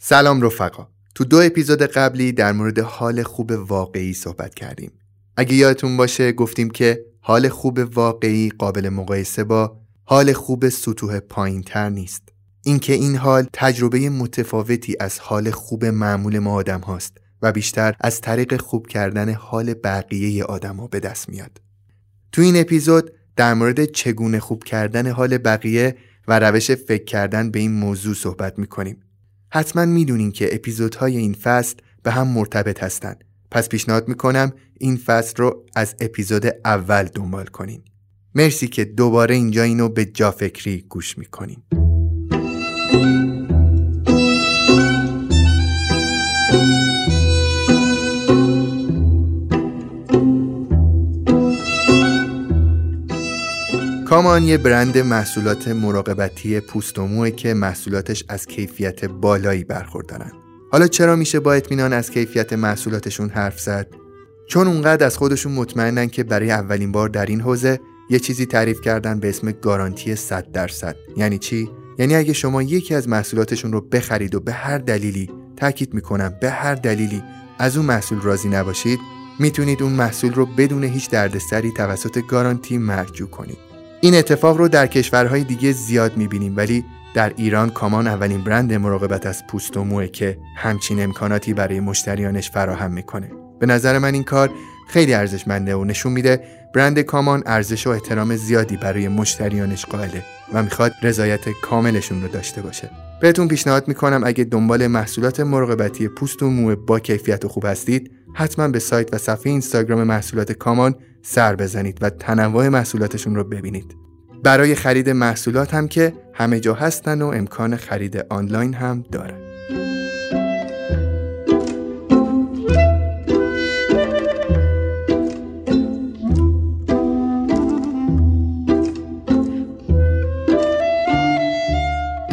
سلام رفقا. تو دو اپیزود قبلی در مورد حال خوب واقعی صحبت کردیم. اگه یادتون باشه گفتیم که حال خوب واقعی قابل مقایسه با حال خوب سطوح پایین تر نیست. اینکه این حال تجربه متفاوتی از حال خوب معمول ما آدم هاست و بیشتر از طریق خوب کردن حال بقیه آدما به دست میاد. تو این اپیزود در مورد چگونه خوب کردن حال بقیه و روش فکر کردن به این موضوع صحبت می‌کنیم. حتما می‌دونین که اپیزودهای این فصل به هم مرتبط هستند. پس پیشنهاد می‌کنم این فصل رو از اپیزود اول دنبال کنین. مرسی که دوباره اینجا اینو به جا فکری گوش می‌کنین. کامان یه برند محصولات مراقبتی پوست و که محصولاتش از کیفیت بالایی برخوردارن. حالا چرا میشه با اطمینان از کیفیت محصولاتشون حرف زد؟ چون اونقدر از خودشون مطمئنن که برای اولین بار در این حوزه یه چیزی تعریف کردن به اسم گارانتی 100 درصد. یعنی چی؟ یعنی اگه شما یکی از محصولاتشون رو بخرید و به هر دلیلی تاکید می‌کنم به هر دلیلی از اون محصول راضی نباشید می‌تونید اون محصول رو بدون هیچ دردسری توسط گارانتی مرجوع کنید این اتفاق رو در کشورهای دیگه زیاد می‌بینیم ولی در ایران کامان اولین برند مراقبت از پوست و موه که همچین امکاناتی برای مشتریانش فراهم می‌کنه. به نظر من این کار خیلی ارزشمنده و نشون میده برند کامان ارزش و احترام زیادی برای مشتریانش قائله و می‌خواد رضایت کاملشون رو داشته باشه. بهتون پیشنهاد می‌کنم اگه دنبال محصولات مراقبتی پوست و موه با کیفیت و خوب هستید حتما به سایت و صفحه اینستاگرام محصولات کامان سر بزنید و تنوع محصولاتشون رو ببینید. برای خرید محصولات هم که همه جا هستن و امکان خرید آنلاین هم دارن.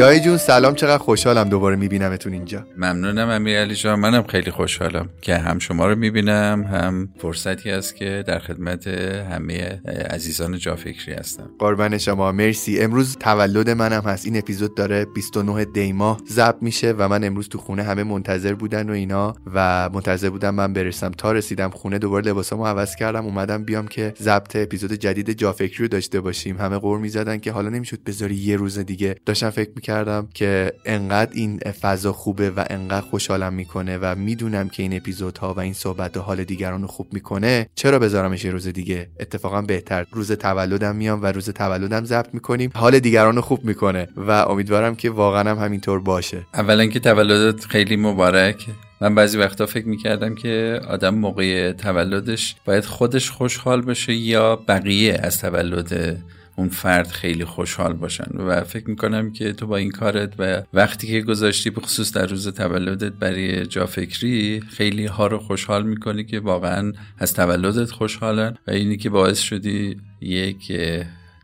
دایی جون سلام چقدر خوشحالم دوباره میبینمتون اینجا. ممنونم امیر علی جان منم خیلی خوشحالم که هم شما رو می‌بینم هم فرصتی است که در خدمت همه عزیزان جافکری هستم. قربان شما مرسی. امروز تولد منم هست. این اپیزود داره 29 دیما ضبط میشه و من امروز تو خونه همه منتظر بودن و اینا و منتظر بودم من برسم. تا رسیدم خونه دوباره لباسامو عوض کردم اومدم بیام که ضبط اپیزود جدید جافکری رو داشته باشیم. همه قور می‌زدن که حالا نمی‌شد بذاری یه روز دیگه. داشتم فکر کردم که انقدر این فضا خوبه و انقدر خوشحالم می‌کنه و می‌دونم که این اپیزودها و این صحبت حال دیگران رو خوب می‌کنه. چرا بذارمش یه روز دیگه؟ اتفاقا بهتر. روز تولدم میام و روز تولدم ضبط می‌کنیم. حال دیگران رو خوب می‌کنه و امیدوارم که واقعا هم همینطور باشه. اولا که تولدت خیلی مبارک. من بعضی وقتا فکر می‌کردم که آدم موقع تولدش باید خودش خوشحال بشه یا بقیه از تولد اون فرد خیلی خوشحال باشن. و فکر می‌کنم که تو با این کارت و وقتی که گذاشتی به خصوص در روز تولدت برای جافکری خیلی ها رو خوشحال می‌کنی که واقعا از تولدت خوشحالن و اینی که باعث شدی یک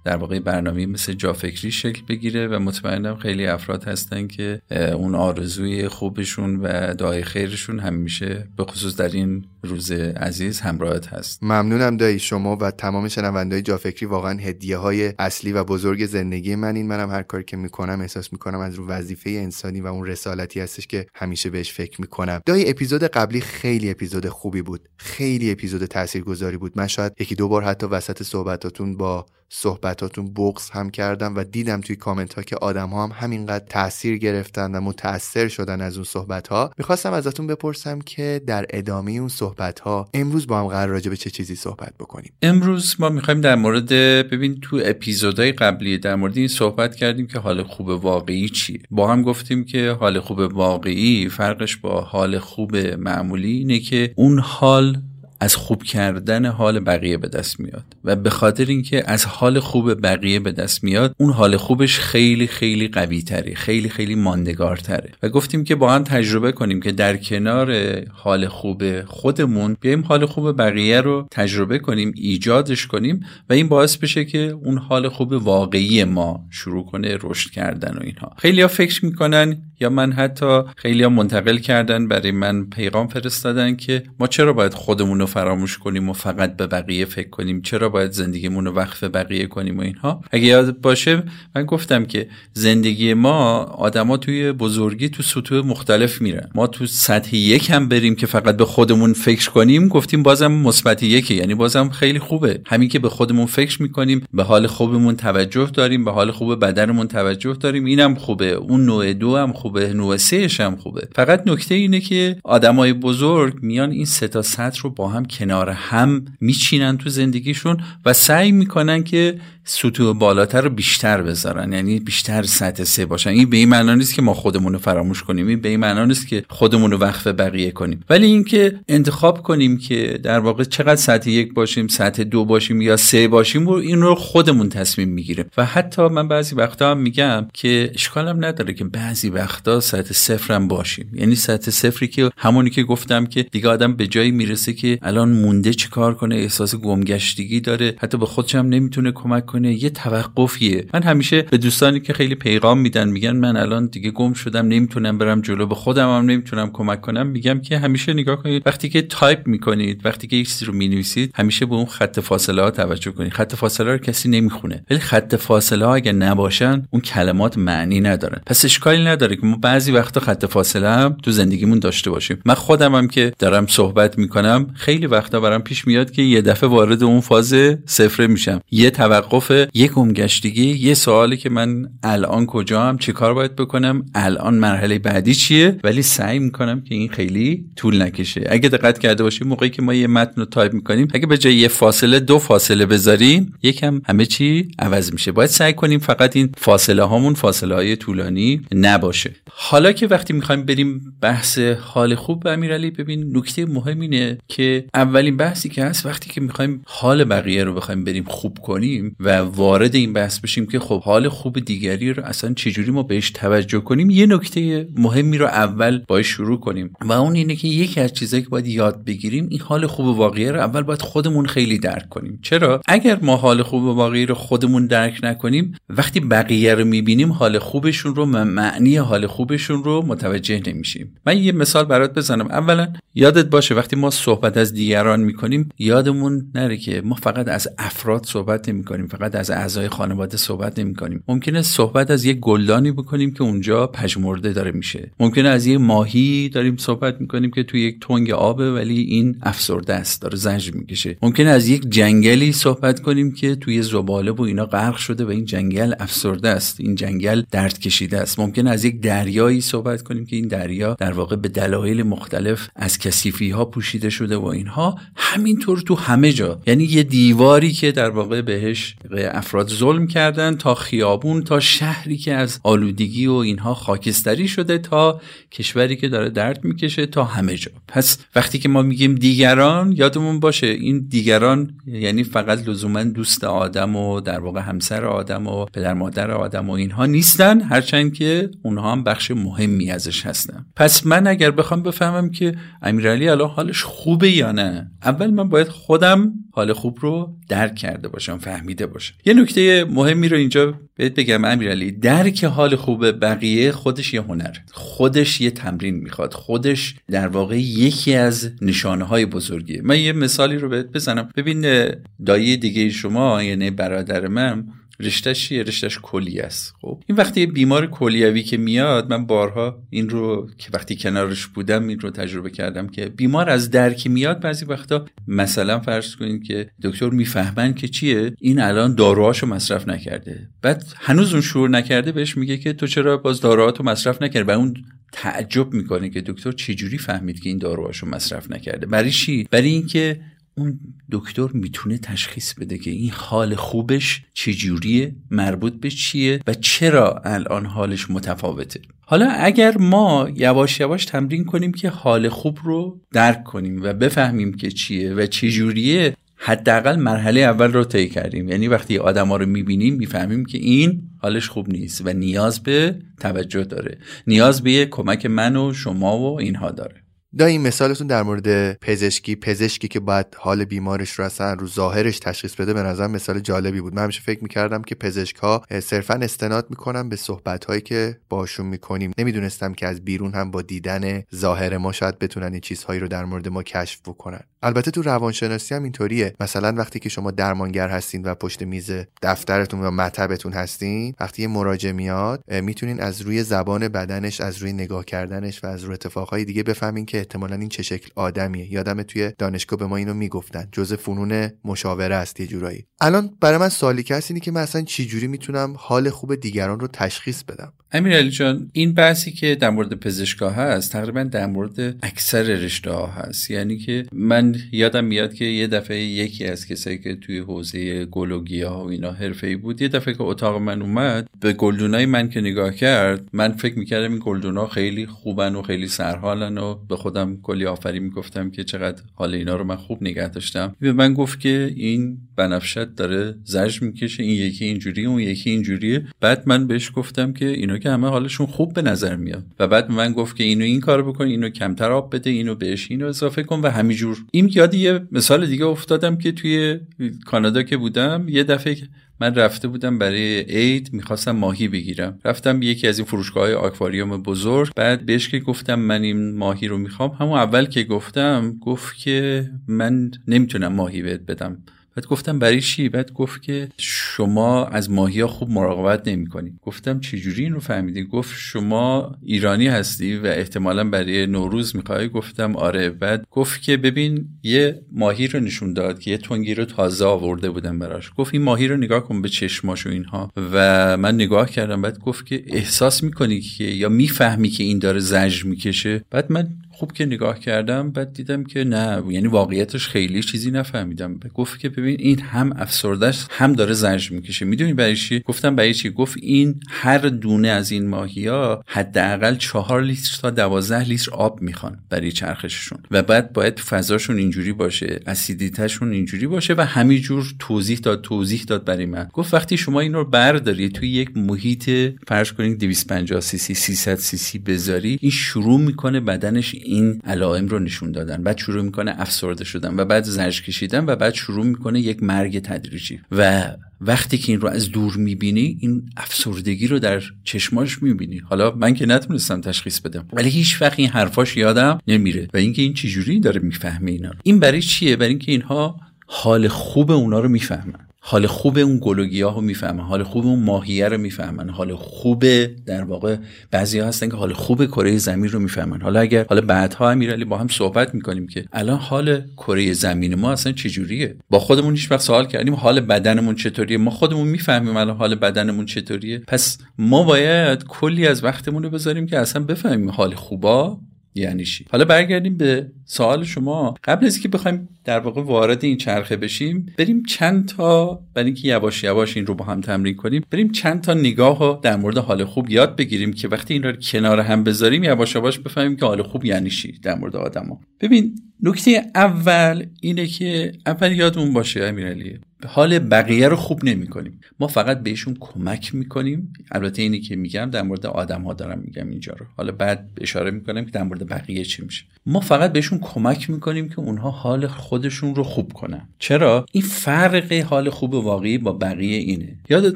در واقع برنامه مثل جافکری شکل بگیره و مطمئنم خیلی افراد هستن که اون آرزوی خوبشون و دعای خیرشون همیشه به خصوص در این روز عزیز همراهت هست. ممنونم دایی شما و تمام شنوندهای جافکری. واقعا هدیه های اصلی و بزرگ زندگی من این. منم هر کاری که می‌کنم احساس می‌کنم از رو وظیفه انسانی و اون رسالتی هستش که همیشه بهش فکر می‌کنم. دایی اپیزود قبلی خیلی اپیزود خوبی بود. خیلی اپیزود تاثیرگذاری بود. من شاید یکی دو بار حتی وسط صحبتاتون با صحبتاتون بغض هم کردم و دیدم توی کامنت ها که آدم ها هم همینقدر تاثیر گرفتن و متاثر شدن از اون صحبت ها می‌خواستم ازتون بپرسم که در ادامه اون صحبت ها امروز با هم قرار راجع به چه چیزی صحبت بکنیم؟ امروز ما می‌خوایم در مورد ببین تو اپیزودهای قبلی در مورد این صحبت کردیم که حال خوب واقعی چیه. با هم گفتیم که حال خوب واقعی فرقش با حال خوب معمولی اینه که اون حال از خوب کردن حال بقیه به دست میاد و به خاطر اینکه از حال خوب بقیه به دست میاد اون حال خوبش خیلی خیلی قوی تره خیلی خیلی ماندگارتره. و گفتیم که با هم تجربه کنیم که در کنار حال خوب خودمون بیایم حال خوب بقیه رو تجربه کنیم ایجادش کنیم و این باعث بشه که اون حال خوب واقعی ما شروع کنه رشد کردن و اینها. خیلی ها فکر می‌کنن یا من حتی خیلی ها منتقل کردن برای من پیغام فرستادن که ما چرا باید خودمون فراموش کنیم و فقط به بقیه فکر کنیم. چرا باید زندگیمون رو وقف بقیه کنیم و اینها؟ اگه یاد باشه من گفتم که زندگی ما آدما توی بزرگی تو سطوح مختلف میرن. ما تو سطح یک هم بریم که فقط به خودمون فکر کنیم گفتیم بازم مثبت یکی یعنی بازم خیلی خوبه. همین که به خودمون فکر می‌کنیم به حال خوبمون توجه داریم به حال خوب بدنمون توجه داریم اینم خوبه. اون نوع دو هم خوبه نوع سه هم خوبه. فقط نکته اینه که آدمای بزرگ میان این سه تا سطح رو با هم کنار هم میچینن تو زندگیشون و سعی می‌کنن که سطوح بالاتر رو بیشتر بذارن. یعنی بیشتر سطح سه باشن. این به این معنا نیست که ما خودمون رو فراموش کنیم. این به این معنا نیست که خودمون رو وقف بقیه کنیم. ولی اینکه انتخاب کنیم که در واقع چقدر سطح یک باشیم سطح دو باشیم یا سه باشیم و این رو خودمون تصمیم می‌گیریم. و حتی من بعضی وقتا هم میگم که اشکالم نداره که بعضی وقتا سطح صفر هم باشیم. یعنی سطح صفری که همونی که گفتم که دیگه آدم به جایی می‌رسه که الان مونده چیکار کنه احساس گمگشتگی داره. حتی به خودش هم نمی‌تونه کمک کنه یه توقفیه. من همیشه به دوستانی که خیلی پیغام میدن میگن من الان دیگه گم شدم نمی‌تونم برم جلو به خودم هم نمی‌تونم کمک کنم. میگم که همیشه نگاه کنید وقتی که تایپ می‌کنید وقتی که یک رو می‌نویسید همیشه به اون خط فاصله ها توجه کنید. خط فاصله رو کسی نمی‌خونه. ولی خط فاصله ها اگه نباشن اون کلمات معنی ندارن. پس اشکالی نداره که ما بعضی وقتا خط فاصله هم تو زندگیمون داشته باشیم. من خودم هم که دارم صحبت می‌کنم خیلی وقتا برام پیش میاد که یه دفعه وارد اون فاز صفر میشم. یه توقف یه گمگشتگی یه سوالی که من الان کجا هم چیکار باید بکنم الان مرحله بعدی چیه؟ ولی سعی می‌کنم که این خیلی طول نکشه. اگه دقت کرده باشیم موقعی که ما یه متن رو تایپ می‌کنیم اگه به جای یه فاصله دو فاصله بذاریم یکم همه چی عوض میشه. باید سعی کنیم فقط این فاصله هامون فاصله های طولانی نباشه. حالا که وقتی می‌خوایم بریم بحث حال خوب به امیرعلی ببین نکته مهم اینه که اولین بحثی که هست وقتی که می‌خوایم حال بقیه رو بخوایم بریم خوب کنیم و وارد این بحث بشیم که خب حال خوب دیگری رو اصلا چجوری ما بهش توجه کنیم یه نکته مهمی رو اول باید شروع کنیم و اون اینه که یکی از چیزایی که باید یاد بگیریم این حال خوب واقعی رو اول باید خودمون خیلی درک کنیم. چرا؟ اگر ما حال خوب واقعی رو خودمون درک نکنیم وقتی بقیه رو می‌بینیم حال خوبشون رو معنی حال خوبشون رو متوجه نمیشیم. من یه مثال برات بزنم. اولا یادت باشه وقتی ما صحبت از دیگران می‌کنیم یادمون نره که ما فقط از افراد صحبت نمی‌کنیم فقط از اعضای خانواده صحبت نمی‌کنیم. ممکنه صحبت از یه گلدانی بکنیم که اونجا پژمرده داره میشه. ممکنه از یه ماهی داریم صحبت می‌کنیم که توی یک تنگ آبه ولی این افسرده است داره زنج می‌کشه. ممکنه از یک جنگلی صحبت کنیم که توی زباله و اینا غرق شده و این جنگل افسرده است. این جنگل درد کشیده است. ممکنه از یک دریایی صحبت کنیم که این دریا در واقع به دلایل مختلف از کثیفی ها پوشیده شده و اینها همینطور تو همه جا. یعنی یه دیواری که در واقع بهش افراد ظلم کردن تا خیابون تا شهری که از آلودگی و اینها خاکستری شده تا کشوری که داره درد می‌کشه تا همه جا. پس وقتی که ما میگیم دیگران یادمون باشه این دیگران یعنی فقط لزوما دوست آدم و در واقع همسر آدم و پدر مادر آدم و اینها نیستن هرچند که اونها هم بخش مهمی ازش هستن. پس من اگر بخوام بفهمم که امیرعلی الان حالش خوبه یا نه اول من باید خودم حال خوب رو درک کرده باشم فهمیده باشم. یه نکته مهمی رو اینجا بهت بگم امیرعلی. درک حال خوب بقیه خودش یه هنر. خودش یه تمرین می‌خواد. خودش در واقع یکی از نشانه های بزرگیه. من یه مثالی رو بهت بزنم. ببین دایی دیگه شما یعنی برادر من رشتهش چیه؟ رشتهش کلی است. خب این وقتی بیمار کلیوی که میاد من بارها این رو که وقتی کنارش بودم این رو تجربه کردم که بیمار از درکی میاد بعضی وقتا مثلا فرض کنید که دکتر می‌فهمن که چیه این الان داروهاشو مصرف نکرده. بعد هنوز اون شعور نکرده بهش میگه که تو چرا باز داروهاتو مصرف نکردی؟ و اون تعجب می‌کنه که دکتر چجوری فهمید که این داروهاشو مصرف نکرده. برای چی؟ برای اینکه اون دکتر می‌تونه تشخیص بده که این حال خوبش چجوریه مربوط به چیه و چرا الان حالش متفاوته. حالا اگر ما یواش یواش تمرین کنیم که حال خوب رو درک کنیم و بفهمیم که چیه و چجوریه حداقل مرحله اول رو طی کردیم. یعنی وقتی آدما رو می‌بینیم می‌فهمیم که این حالش خوب نیست و نیاز به توجه داره. نیاز به کمک من و شما و اینها داره. دا این مثالتون در مورد پزشکی پزشکی که باید حال بیمارش رو اصلا رو ظاهرش تشخیص بده به نظر مثال جالبی بود. من همیشه فکر می‌کردم که پزشک ها صرفا استناد می‌کنن به صحبت هایی که باشون می‌کنیم. نمی‌دونستم که از بیرون هم با دیدن ظاهر ما شاید بتونن این چیزهایی رو در مورد ما کشف بکنن. البته تو روانشناسی هم اینطوریه. مثلا وقتی که شما درمانگر هستین و پشت میز دفترتون و مطبتون هستین وقتی یه مراجع میاد می‌تونین از روی زبان بدنش از روی نگاه کردنش و از روی اتفاقهای دیگه بفهمین که احتمالا این چه شکل آدمیه. یادم توی دانشگاه به ما اینو می‌گفتن. جزء فنون مشاوره است یه جورایی. الان برای من سوالی که اینه که من اصلا چی جوری می‌تونم حال خوب دیگران رو تشخیص بدم؟ امیر جان این بحثی که در مورد پزشکا هست تقریبا در مورد اکثر رشته ها هست. یعنی که من یادم میاد که یه دفعه یکی از کسایی که توی حوزه گلوگیا و اینا ای بود یه دفعه که اتاق من اومد به گلدونای من که نگاه کرد من فکر می‌کردم این گلدونا خیلی خوبن و خیلی سرحالن و به خودم کلی آفری می‌گفتم که چقدر حال اینا رو من خوب نگه داشتم. به من گفت که این بنفشت داره زجر می‌کشه این یکی اینجوری اون یکی اینجوریه. بعد من بهش گفتم که اینا که همه حالشون خوب به نظر میاد. و بعد به من گفت که اینو این کارو بکن اینو کمتر آب بده اینو بهش اینو اضافه کن و همینجور. این یاد یه مثال دیگه افتادم که توی کانادا که بودم یه دفعه من رفته بودم برای عید می‌خواستم ماهی بگیرم. رفتم یکی از این فروشگاه های آکواریوم بزرگ. بعد بهش که گفتم من این ماهی رو می‌خوام همون اول که گفتم گفت که من نمی‌تونم ماهی بهت بدم. بعد گفتم برای چی؟ بعد گفت که شما از ماهی ها خوب مراقبت نمی کنی گفتم چجوری این رو فهمیدی؟ گفت شما ایرانی هستی و احتمالا برای نوروز می‌خوای؟ گفتم آره. بعد گفت که ببین یه ماهی رو نشون داد که یه تنگی رو تازه آورده بودم براش. گفت این ماهی رو نگاه کن به چشماش و اینها. و من نگاه کردم. بعد گفت که احساس می‌کنی که یا می‌فهمی که این داره زجر می‌کشه؟ بعد من خوب که نگاه کردم بعد دیدم که نه یعنی واقعیتش خیلی چیزی نفهمیدم. گفت که ببین این هم افسردش هم داره زنج می‌کشه. می‌دونی برای چی؟ گفتم برای چی؟ گفت این هر دونه از این ماهیا حداقل چهار لیتر تا دوازده لیتر آب می‌خوان برای چرخششون. و بعد باید فضاشون اینجوری باشه اسیدیتشون اینجوری باشه و همینجور توضیح داد توضیح داد برای من. گفت وقتی شما این رو برداری توی یک محیط فرض کنید 250 سی سی 300 سی سی بذاری این شروع می‌کنه بدنش علائم رو نشون دادن. بعد شروع می‌کنه افسرده شدن و بعد زرج کشیدن و بعد شروع می‌کنه یک مرگ تدریجی. و وقتی که این رو از دور می‌بینی این افسردگی رو در چشماش می‌بینی. حالا من که نتونستم تشخیص بدم ولی هیچ وقت این حرفاش یادم نمیره. و اینکه این چجوری داره می‌فهمه اینا این برای چیه؟ برای اینکه اینها حال خوب اونا رو می‌فهمن. حال خوب اون گلوگیاه رو می‌فهمن حال خوب اون ماهیه رو می‌فهمن حال خوب در واقع بعضی ها هستن که حال خوب کره زمین رو می‌فهمن. حالا اگر حالا بعدها امیرعلی با هم صحبت می‌کنیم که الان حال کره زمین ما اصلا چجوریه؟ با خودمون هیچ وقت سوال کردیم حال بدنمون چطوریه؟ ما خودمون می‌فهمیم الان حال بدنمون چطوریه؟ پس ما باید کلی از وقتمون رو بذاریم که اصلا بفهمیم حال خوبا یعنی چی؟ حالا برگردیم به سوال شما. قبل از اینکه بخوایم در واقع وارد این چرخه بشیم بریم چند تا برای اینکه یواش یواش این رو با هم تمرین کنیم بریم چند تا نگاه ها در مورد حال خوب یاد بگیریم که وقتی این رو کنار هم بذاریم یواش یواش بفهمیم که حال خوب یعنی چی در مورد آدما. ببین نکته اول اینه که اول یادمون باشه امیرعلی. حال بقیه رو خوب نمی کنیم ما فقط بهشون کمک می‌کنیم. البته اینی که میگم در مورد آدم ها دارم میگم اینجا رو. حالا بعد اشاره می‌کنم که در مورد بقیه چی میشه. ما فقط بهشون کمک می‌کنیم که اونها حال خودشون رو خوب کنن. چرا؟ این فرق حال خوب واقعی با بقیه اینه. یادت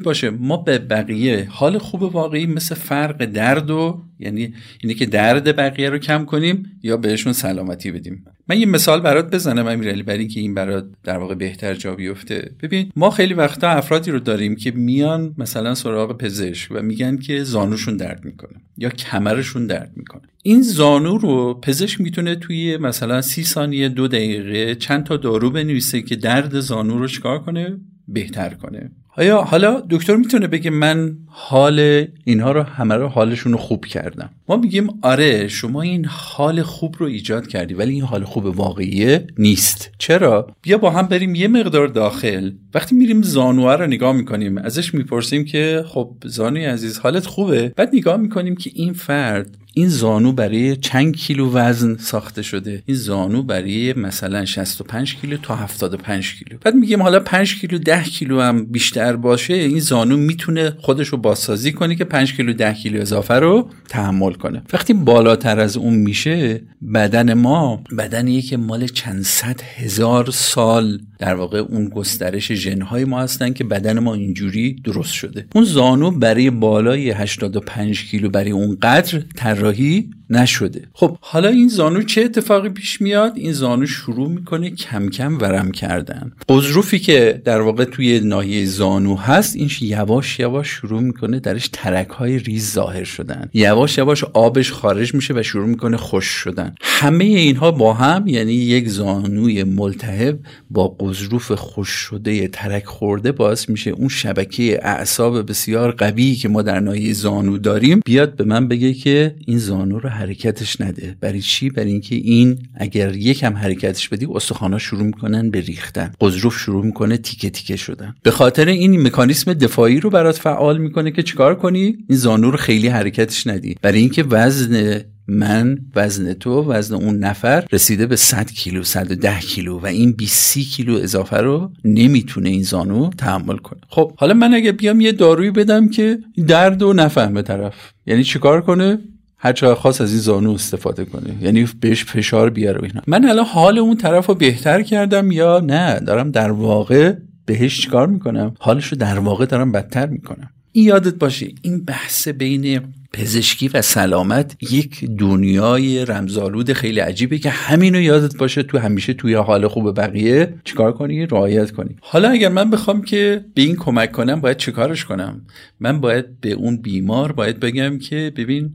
باشه ما به بقیه حال خوب واقعی مثل فرق درد و یعنی اینه که درد بقیه رو کم کنیم یا بهشون سلامتی بدیم. من یه مثال برات بزنم امیرعلی برای اینکه این برات در واقع بهتر جا بیفته. ببین ما خیلی وقتا افرادی رو داریم که میان مثلا سراغ پزشک و میگن که زانوشون درد می‌کنه یا کمرشون درد می‌کنه. این زانو رو پزشک می‌تونه توی مثلا سی ثانیه دو دقیقه چند تا دارو بنویسه که درد زانو رو چکار کنه؟ بهتر کنه. آیا حالا دکتر می‌تونه بگه من حال اینها رو همه رو حالشون رو خوب کردم؟ ما میگیم آره شما این حال خوب رو ایجاد کردی ولی این حال خوب واقعیه نیست. چرا؟ بیا با هم بریم یه مقدار داخل. وقتی میریم زانوه رو نگاه می‌کنیم ازش می‌پرسیم که خب زانوی عزیز حالت خوبه؟ بعد نگاه می‌کنیم که این فرد این زانو برای چند کیلو وزن ساخته شده؟ این زانو برای مثلا 65 کیلو تا 75 کیلو. بعد میگیم حالا 5 کیلو 10 کیلو هم بیشتر باشه این زانو می‌تونه خودش رو بازسازی کنه که 5 کیلو 10 کیلو اضافه رو تحمل کنه. وقتی بالاتر از اون میشه بدن ما بدنیه که مال چند صد هزار سال در واقع اون گسترش ژنهای ما هستن که بدن ما اینجوری درست شده. اون زانو برای بالای 85 کیلو برای اون قدر طراحی نشده. خب حالا این زانو چه اتفاقی پیش میاد؟ این زانو شروع می‌کنه کم کم ورم کردن. قضروفی که در واقع توی ناحیه زانو هست این یواش یواش شروع می‌کنه درش ترک های ریز ظاهر شدن. یواش یواش آبش خارج میشه و شروع می‌کنه خوش شدن. همه اینها با هم یعنی یک زانوی ملتهب با قضروف خوش شده ترک خورده باعث میشه اون شبکه اعصاب بسیار قوی که ما در ناحیه زانو داریم بیاد به من بگه که این زانو رو حرکتش نده. برای چی؟ برای اینکه این اگر یکم حرکتش بدی استخوانا شروع می‌کنن به ریختن. قضروف شروع می‌کنه تیکه تیکه شدن. به خاطر این مکانیسم دفاعی رو برات فعال می‌کنه که چیکار کنی؟ این زانو رو خیلی حرکتش ندی. برای اینکه وزن من وزن تو وزن اون نفر رسیده به 100 کیلو 110 کیلو و این 20 کیلو اضافه رو نمی‌تونه این زانو تحمل کنه. خب حالا من اگه بیام یه دارویی بدم که درد و نفهمه طرف. یعنی چیکار کنه؟ هر چقدر خاص از این زانو استفاده کنه یعنی بهش فشار بیاره اینا. من الان حال اون طرف رو بهتر کردم یا نه؟ دارم در واقع بهش چیکار می‌کنم؟ حالش رو در واقع دارم بدتر می‌کنم. این یادت باشه این بحث بین پزشکی و سلامت یک دنیای رمزالود خیلی عجیبه که همینو یادت باشه تو همیشه توی حال خوب بقیه چیکار کنی؟ رعایت کنی. حالا اگر من بخوام که به این کمک کنم باید چیکارش کنم؟ من باید به اون بیمار باید بگم که ببین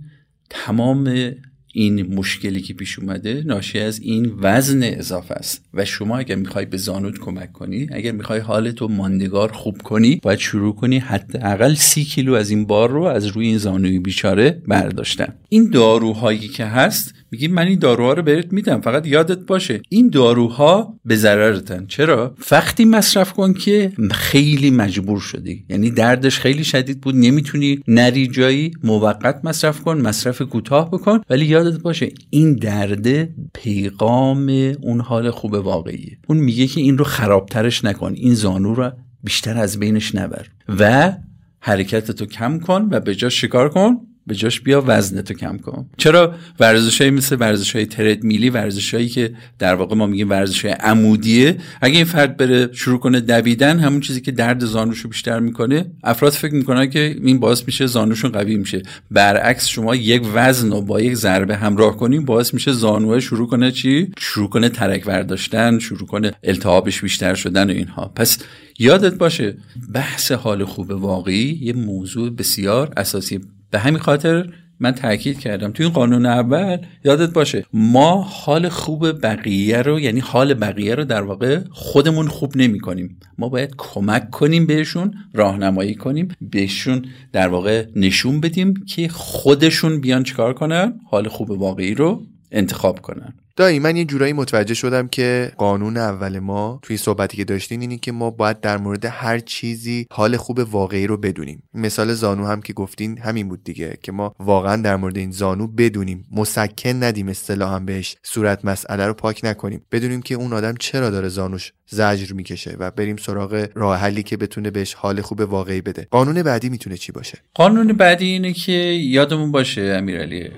تمام این مشکلی که پیش اومده ناشی از این وزن اضافه است. و شما اگر می‌خوای به زانوت کمک کنی اگر می‌خوای حالت رو ماندگار خوب کنی باید شروع کنی حداقل سی کیلو از این بار رو از روی این زانوی بیچاره برداشتن. این داروهایی که هست میگی من این داروها رو بهت میدم فقط یادت باشه. این داروها به ضررتن. چرا؟ وقتی مصرف کن که خیلی مجبور شدی. یعنی دردش خیلی شدید بود نمی‌تونی نری جایی. موقت مصرف کن مصرف کوتاه بکن. ولی یادت باشه این درده پیغام اون حال خوب واقعیه. اون میگه که این رو خرابترش نکن. این زانو رو بیشتر از بینش نبر و حرکتتو کم کن و به جا شکار کن. به جاش بیا وزنتو کم کن. چرا ورزش های مثل ورزش های ترد میلی ورزش هایی که در واقع ما میگیم ورزش های عمودیه اگه این فرد بره شروع کنه دویدن همون چیزی که درد زانوشو بیشتر می‌کنه افراد فکر می‌کنن که این باعث میشه زانوشون قوی میشه. برعکس شما یک وزن رو با یک ضربه همراه کنیم باعث میشه زانوه شروع کنه چی؟ شروع کنه ترک برداشتن شروع کنه التهابش بیشتر شدن و اینها. پس یادت باشه بحث حال خوب واقعی یه موضوع بسیار اساسی به همین خاطر من تاکید کردم. توی این قانون اول یادت باشه ما حال خوب بقیه رو یعنی حال بقیه رو در واقع خودمون خوب نمی کنیم ما باید کمک کنیم بهشون راهنمایی کنیم بهشون در واقع نشون بدیم که خودشون بیان چیکار کنن حال خوب واقعی رو انتخاب کنن. دایی من یه جورایی متوجه شدم که قانون اول ما توی صحبتی که داشتین اینی که ما باید در مورد هر چیزی حال خوب واقعی رو بدونیم. مثال زانو هم که گفتین همین بود دیگه که ما واقعا در مورد این زانو بدونیم. مسکن ندیم اصطلاحا بهش. صورت مسئله رو پاک نکنیم. بدونیم که اون آدم چرا داره زانوش زجر می‌کشه و بریم سراغ راه حلی که بتونه بهش حال خوب واقعی بده. قانون بعدی می‌تونه چی باشه؟ قانون بعدی اینه که یادمون باشه امیرعلی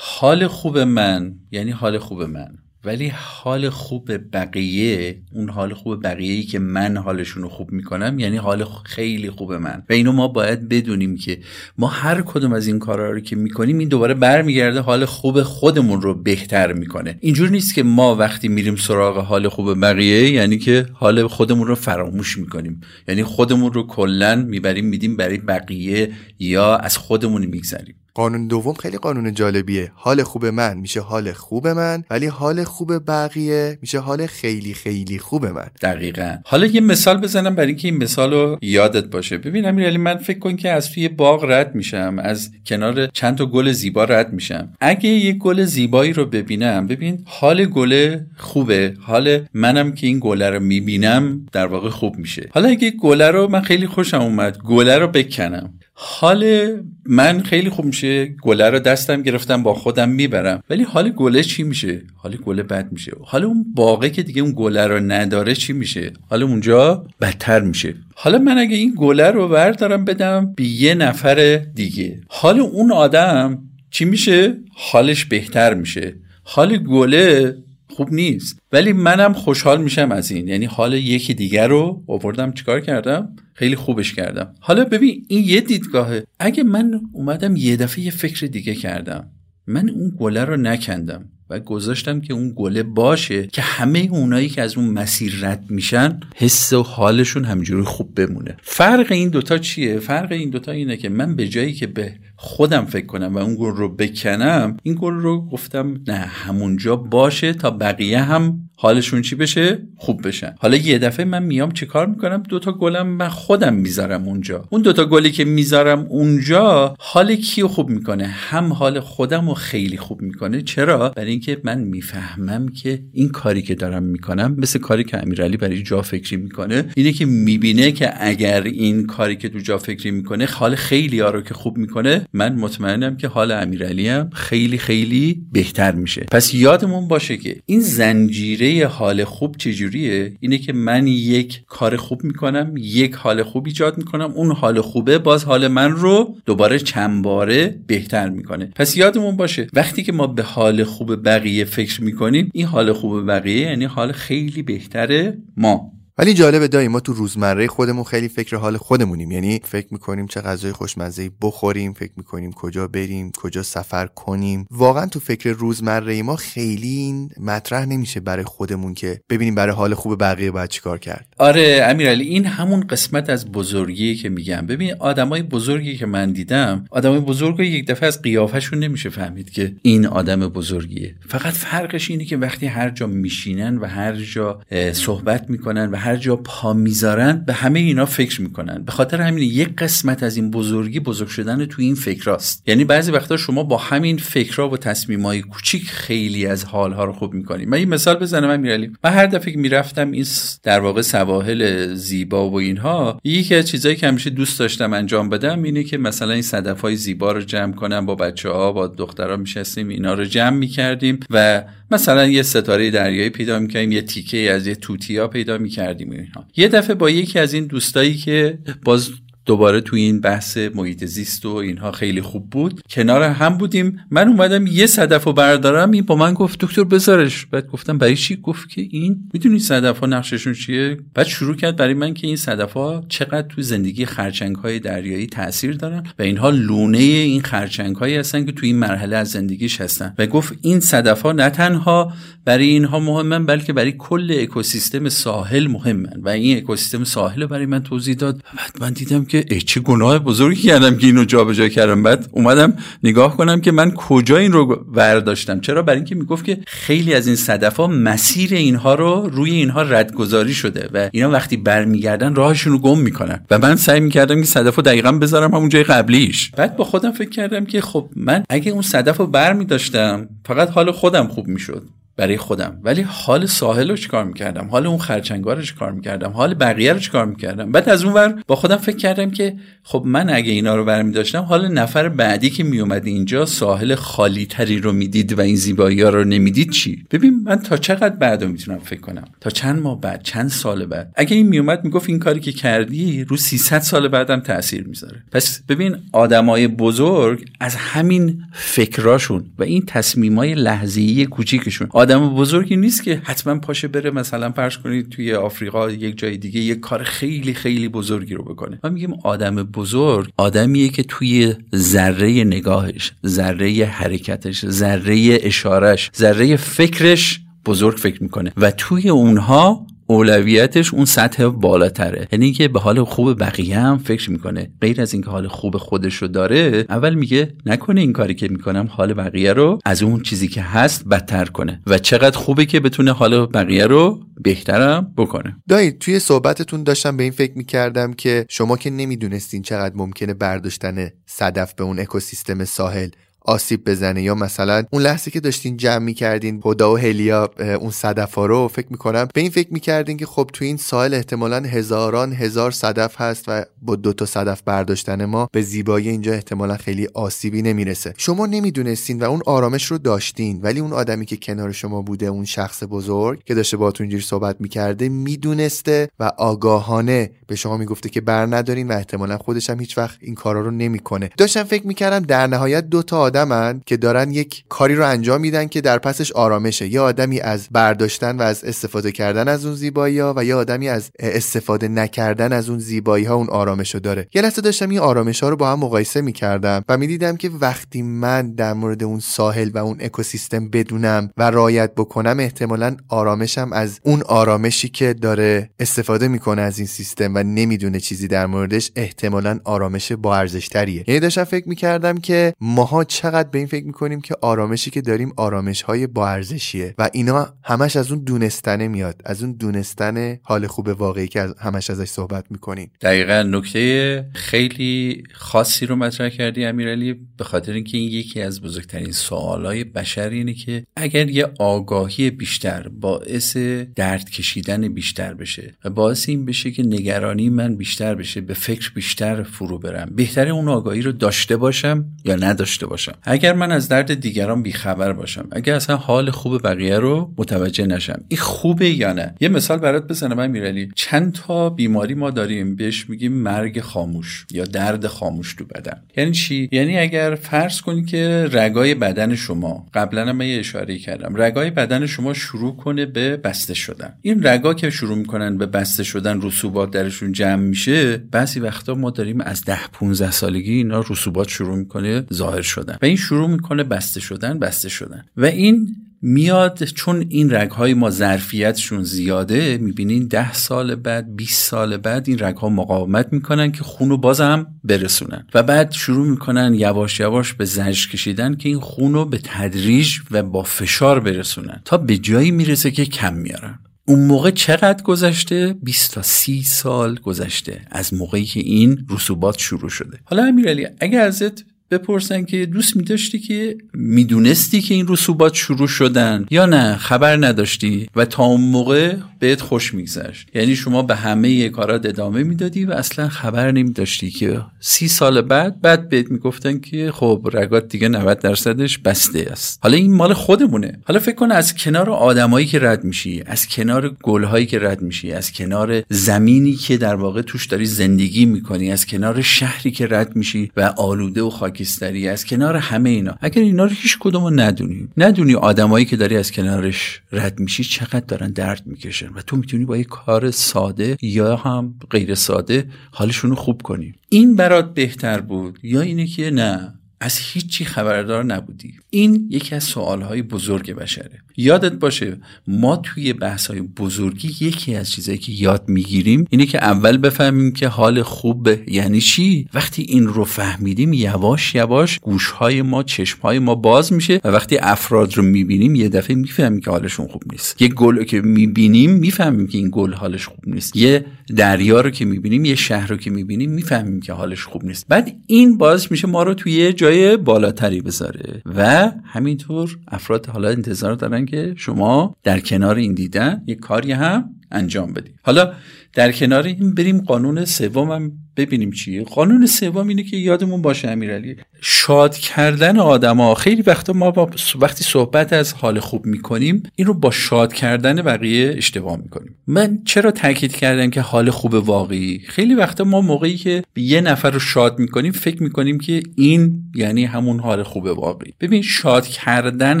حال خوب من یعنی حال خوب من. ولی حال خوب بقیه اون حال خوب بقیه ای که من حالشون رو خوب می‌کنم یعنی حال خیلی خوب من. و اینو ما باید بدونیم که ما هر کدوم از این کارا رو که می‌کنیم این دوباره برمیگرده حال خوب خودمون رو بهتر می‌کنه. اینجور نیست که ما وقتی میریم سراغ حال خوب بقیه یعنی که حال خودمون رو فراموش می‌کنیم. یعنی خودمون رو کلا می‌بریم میدیم برای بقیه یا از خودمون میگذریم. قانون دوم خیلی قانون جالبیه. حال خوب من میشه حال خوب من ولی حال خوب بقیه میشه حال خیلی خیلی خوب من. دقیقا. حالا یه مثال بزنم برای اینکه این مثال رو یادت باشه. ببین امیرعلی من فکر کن که از توی باغ رد میشم از کنار چند تا گل زیبا رد میشم. اگه یه گل زیبایی رو ببینم ببین حال گل خوبه. حال منم که این گله رو می‌بینم در واقع خوب میشه. حالا اگه گله رو من خیلی خوشم اومد گله رو بکنم. حال من خیلی خوب میشه. گله رو دستم گرفتم با خودم می‌برم. ولی حال گله چی میشه؟ حال گله بد میشه. حال اون باقه که دیگه اون گله رو نداره چی میشه؟ حال اونجا بدتر میشه. حالا من اگه این گله رو بردارم بدم به یه نفر دیگه. حال اون آدم چی میشه؟ حالش بهتر میشه. حال گله خوب نیست. ولی منم خوشحال میشم از این. یعنی حال یکی دیگر رو آوردم. چیکار کردم؟ خیلی خوبش کردم. حالا ببین این یه دیدگاهه. اگه من اومدم یه دفعه یه فکر دیگه کردم من اون گله رو نکندم و گذاشتم که اون گله باشه که همه اونایی که از اون مسیر رد میشن حس و حالشون همجوری خوب بمونه. فرق این دوتا چیه؟ فرق این دوتا اینه که من به جایی که به خودم فکر کنم و اون گل رو بکنم این گل رو گفتم نه همونجا باشه تا بقیه هم حالشون چی بشه؟ خوب بشن. حالا یه دفعه من میام چیکار می‌کنم؟ دوتا گلم من خودم می‌ذارم اونجا. اون دوتا گلی که می‌ذارم اونجا حال کیو خوب می‌کنه؟ هم حال خودم رو خیلی خوب می‌کنه. چرا؟ برای اینکه من می‌فهمم که این کاری که دارم می‌کنم مثل کاری که امیرعلی برای جا فکری می‌کنه اینه که می‌بینه که اگر این کاری که تو جا فکری می‌کنه حال خیلی ها رو که خوب می‌کنه من مطمئنم که حال امیرعلی هم خیلی خیلی بهتر میشه. پس یادمون باشه که این زنجیره حال خوب چجوریه؟ اینه که من یک کار خوب می‌کنم یک حال خوب ایجاد می‌کنم اون حال خوبه باز حال من رو دوباره چند باره بهتر می‌کنه. پس یادمون باشه وقتی که ما به حال خوب بقیه فکر می‌کنیم این حال خوب بقیه یعنی حال خیلی بهتره ما. ولی جالبه دایی ما تو روزمره خودمون خیلی فکر حال خودمونیم. یعنی فکر می‌کنیم چه غذای خوشمزه بخوریم فکر می‌کنیم کجا بریم کجا سفر کنیم. واقعا تو فکر روزمره ما خیلی این مطرح نمیشه برای خودمون که ببینیم برای حال خوب بقیه باید چیکار کرد. آره امیرعلی این همون قسمت از بزرگی که میگم. ببین آدمای بزرگی که من دیدم آدمای بزرگ یک دفعه از قیافشون نمیشه فهمید که این آدم بزرگیه. فقط فرقش اینه که وقتی هر جا میشینن و هر جا صحبت می‌کنن و هر جا پا می‌ذارن به همه اینا فکر می‌کنن. به خاطر همین یک قسمت از این بزرگی بزرگ شدن تو این فکراست یعنی بعضی وقتا شما با همین فکرها و تصمیمای کوچیک خیلی از حالها رو خوب می‌کنید. من این مثال بزنم من من هر دفعه که می‌رفتم این در واقع سواحل زیبا و اینها یکی از چیزایی که همیشه دوست داشتم انجام بدم اینه که مثلا این صدف های زیبا رو جمع کنم با بچه ها با دخترها میشستیم اینا رو جمع می‌کردیم و مثلا یه ستاره دریایی پیدا می‌کردیم یه تیکه از یه توتیا پیدا می‌کردیم اینها. یه دفعه با یکی از این دوستایی که باز دوباره تو این بحث محیط زیست و اینها خیلی خوب بود. کنار هم بودیم. من اومدم یه صدف رو بردارم. این با من گفت دکتر بذارش. بعد گفتم برای چی؟ گفت که این می‌دونی صدف ها نقششون چیه؟ بعد شروع کرد برای من که این صدف ها چقدر تو زندگی خرچنگ های دریایی تاثیر دارن و اینها لونه این خرچنگ هایی هستن که تو این مرحله از زندگیش هستن. و گفت این صدف ها نه تنها برای اینها مهمن بلکه برای کل اکوسیستم ساحل مهمن. و این اکوسیستم ساحل برای من توضیح داد. بعد من دیدم که چه گناه بزرگی کردم که اینو جابجا کردم. بعد اومدم نگاه کنم که من کجا این رو برداشتم چرا؟ برای اینکه می‌گفت که خیلی از این صدف ها مسیر اینها رو روی اینها ردگذاری شده و اینا وقتی برمیگردن راهشون رو گم می‌کنن. و من سعی می‌کردم که صدف رو دقیقا بذارم همون جای قبلیش. بعد با خودم فکر کردم که خب من اگه اون صدف رو برمیداشتم فقط حال خودم خوب می‌شد. برای خودم. ولی حال ساحل رو چیکار می‌کردم؟ حال اون خرچنگا رو چیکار می‌کردم؟ حال بقیه رو چیکار می‌کردم؟ بعد از اون ور با خودم فکر کردم که خب من اگه اینا رو برمی داشتم حال نفر بعدی که میومد اینجا ساحل خالی تری رو می‌دید و این زیبایی ها رو نمی‌دید چی؟ ببین من تا چقدر بعد می‌تونم فکر کنم؟ تا چند ماه بعد چند سال بعد؟ اگه این میومد می‌گفت این کاری که کردی رو 300 سال بعدم تاثیر می‌ذاره. پس ببین آدمای بزرگ از همین فکراشون و این تصمیمای لحظه‌ای کوچیکشون. آدم بزرگی نیست که حتما پاشه بره مثلا فرض کنید توی آفریقا یک جای دیگه یک کار خیلی خیلی بزرگی رو بکنه. ما میگیم آدم بزرگ آدمیه که توی ذره نگاهش ذره حرکتش ذره اشارش ذره فکرش بزرگ فکر می‌کنه. و توی اونها اولویتش اون سطح بالاتره. یعنی که به حال خوب بقیه هم فکر می‌کنه. غیر از اینکه حال خوب خودش رو داره اول میگه نکنه این کاری که می‌کنم حال بقیه رو از اون چیزی که هست بدتر کنه. و چقدر خوبه که بتونه حال بقیه رو بهترم بکنه. دایی توی صحبتتون داشتم به این فکر می‌کردم که شما که نمی‌دونستین چقدر ممکنه برداشتن صدف به اون اکوسیستم ساحل آسیب بزنه یا مثلا اون لحظه که داشتین جمع می‌کردین هدا و هلیا اون صدف ها رو فکر می‌کنم به این فکر می‌کردین که خب تو این ساحل احتمالا هزاران هزار صدف هست و با دو تا صدف برداشتن ما به زیبایی اینجا احتمالا خیلی آسیبی نمی‌رسه. شما نمی‌دونستین و اون آرامش رو داشتین ولی اون آدمی که کنار شما بوده اون شخص بزرگ که داشته باهاتون اینجوری صحبت می‌کرده می‌دونسته و آگاهانه به شما می‌گفته که بر ندارین و احتمالا خودش هم هیچ وقت این کارا رو نمی‌کنه. داشتم فکر می‌کردم در نهایت دو تا آدمن که دارن یک کاری رو انجام میدن که در پسش آرامشه. یه آدمی از برداشتن و از استفاده کردن از اون زیبایی ها و یه آدمی از استفاده نکردن از اون زیبایی ها اون آرامش رو داره. یه لحظه داشتم این آرامش ها رو با هم مقایسه می‌کردم و می‌دیدم که وقتی من در مورد اون ساحل و اون اکوسیستم بدونم و رایت بکنم احتمالا آرامشم از اون آرامشی که داره استفاده می‌کنه از این سیستم و نمی‌دونه چیزی در موردش احتمالا آرامش با ارزش تریه یعنی داشتم فکر می‌کردم که ماها چقدر به این فکر می‌کنیم که آرامشی که داریم آرامش های با ارزشیه و اینا همش از اون دونستنه میاد از اون دونستن حال خوب واقعی که همش ازش صحبت می‌کنیم. دقیقا نکته خیلی خاصی رو مطرح کردی امیرعلی به خاطر اینکه این یکی از بزرگترین سوالای بشر اینه که اگر یه آگاهی بیشتر باعث درد کشیدن بیشتر بشه و باعث این بشه که نگرانی من بیشتر بشه به فکر بیشتر فرو برم بهتره اون آگاهی رو داشته باشم یا نداشته باشم. اگر من از درد دیگران بیخبر باشم اگر اصلا حال خوب بقیه رو متوجه نشم این خوبه یا نه؟ یه مثال برات بزنم امیرعلی چند تا بیماری ما داریم بهش میگیم مرگ خاموش یا درد خاموش تو بدن. یعنی چی؟ یعنی اگر فرض کنی که رگای بدن شما قبلا من یه اشاره کردم رگای بدن شما شروع کنه به بسته شدن. این رگا که شروع می‌کنن به بسته شدن رسوبات درشون جمع میشه بعضی وقتا ما داریم از ده 15 سالگی اینا رسوبات شروع می‌کنه ظاهر شدن. و این شروع می‌کنه بسته شدن بسته شدن. و این میاد چون این رگ های ما ظرفیتشون زیاده می‌بینین ده سال بعد 20 سال بعد این رگ ها مقاومت می‌کنن که خون رو بازم برسونن. و بعد شروع می‌کنن یواش یواش به زجر کشیدن که این خون رو به تدریج و با فشار برسونن. تا به جایی می‌رسه که کم میارن. اون موقع چقدر گذشته؟ 20 تا 30 سال گذشته از موقعی که این رسوبات شروع شده. حالا امیرعلی اگه ازت بپرسن که دوست میداشتی که می‌دونستی که این رسوبات شروع شدن یا نه؟ خبر نداشتی و تا اون موقع بهت خوش میگذشت. یعنی شما به همه کارات ادامه می‌دادی و اصلا خبر نمیداشتی که سی سال بعد بعد بهت می‌گفتن که خب رگات دیگه 90 درصدش بسته است. حالا این مال خودمونه. حالا فکر کن از کنار آدمایی که رد میشی از کنار گلهایی که رد میشی از کنار زمینی که در واقع توش داری زندگی می‌کنی از کنار شهری که رد میشی و آلوده و خاکستری از کنار همه اینا. اگر اینا رو هیچ کدوم ندونی ندونی آدمایی که داری از کنارش رد میشی چقدر دارن درد می‌کشن و تو می‌تونی با یه کار ساده یا هم غیر ساده حالشون رو خوب کنی. این برات بهتر بود یا اینه که نه؟ از هیچی خبردار نبودی. این یکی از سوالهای بزرگ بشره. یادت باشه ما توی بحثهای بزرگی یکی از چیزایی که یاد می‌گیریم اینه که اول بفهمیم که حال خوب یعنی چی. وقتی این رو فهمیدیم یواش یواش گوشهای ما چشمهای ما باز میشه و وقتی افراد رو می‌بینیم یه دفعه می‌فهمیم که حالشون خوب نیست. یه گل که می‌بینیم می‌فهمیم که این گل حالش خوب نیست. یه دریا رو که می‌بینیم یه شهر رو که می‌بینیم می‌فهمیم که حالش خوب نیست. بعد این باز میشه ما رو توی جای بالاتری بذاره و همینطور افراد حالا انتظار دارن که شما در کنار این دیدن یک کاری هم انجام بدید حالا در کنار این بریم قانون سوم ببینیم چیه قانون سوم اینه که یادمون باشه امیرعلی شاد کردن آدما خیلی وقتا ما با وقتی صحبت از حال خوب می‌کنیم این رو با شاد کردن بقیه اشتباه می‌کنیم. من چرا تاکید کردم که حال خوب واقعی؟ خیلی وقتا ما موقعی که یه نفر رو شاد می‌کنیم فکر می‌کنیم که این یعنی همون حال خوب واقعی. ببین شاد کردن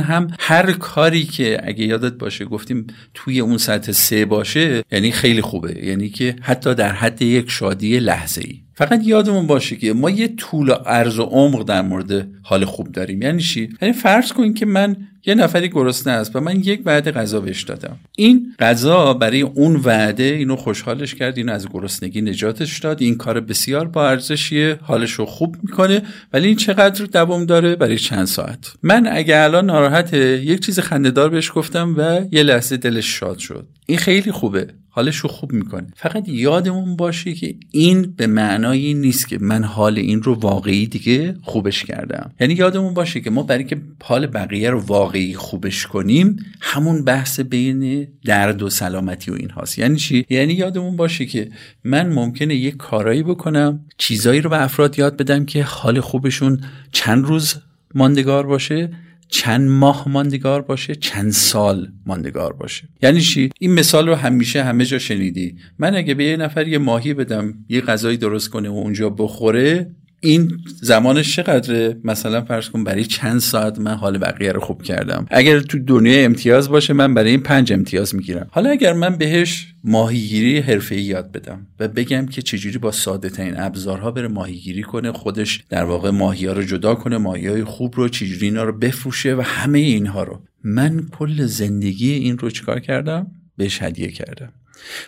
هم هر کاری که اگه یادت باشه گفتیم توی اون سطح سه باشه یعنی خیلی خوبه. یعنی که حتی در حد یک شادی لحظه ای فقط یادمون باشه که ما یه طول و عرض و عمق در مورد حال خوب داریم. یعنی چی؟ یعنی فرض کن که من یه نفری گرسنه است و من یک وعده غذا بهش دادم. این غذا برای اون وعده اینو خوشحالش کرد اینو از گرسنگی نجاتش داد. این کار بسیار با ارزشیه حالش رو خوب می‌کنه ولی این چقدر دوام داره؟ برای چند ساعت. من اگه الان ناراحته یک چیز خندهدار بهش گفتم و یه لحظه دلش شاد شد. این خیلی خوبه. حالش رو خوب می‌کنه. فقط یادمون باشه که این به معنای نیست که من حال این رو واقعی دیگه خوبش کردم. یعنی یادمون باشه که ما برای که حال بقیه رو واقعی خوبش کنیم همون بحث بین درد و سلامتی و این هاست. یعنی چی؟ یعنی یادمون باشه که من ممکنه یه کارایی بکنم چیزایی رو به افراد یاد بدم که حال خوبشون چند روز ماندگار باشه چند ماه ماندگار باشه چند سال ماندگار باشه. یعنی چی؟ این مثال رو همیشه همه جا شنیدی. من اگه به یه نفر یه ماهی بدم یه غذایی درست کنه و اونجا بخوره این زمانش چقدره؟ مثلا فرض کن برای چند ساعت من حال بقیه رو خوب کردم. اگر تو دنیا امتیاز باشه من برای این پنج امتیاز می‌گیرم. حالا اگر من بهش ماهیگیری حرفه‌ای یاد بدم و بگم که چجوری با ساده ترین ابزارها بره ماهیگیری کنه خودش در واقع ماهی ها رو جدا کنه ماهی های خوب رو چجوری اینا رو بفروشه و همه اینها رو. من کل زندگی این رو چیکار کردم؟ بهش هدیه کردم.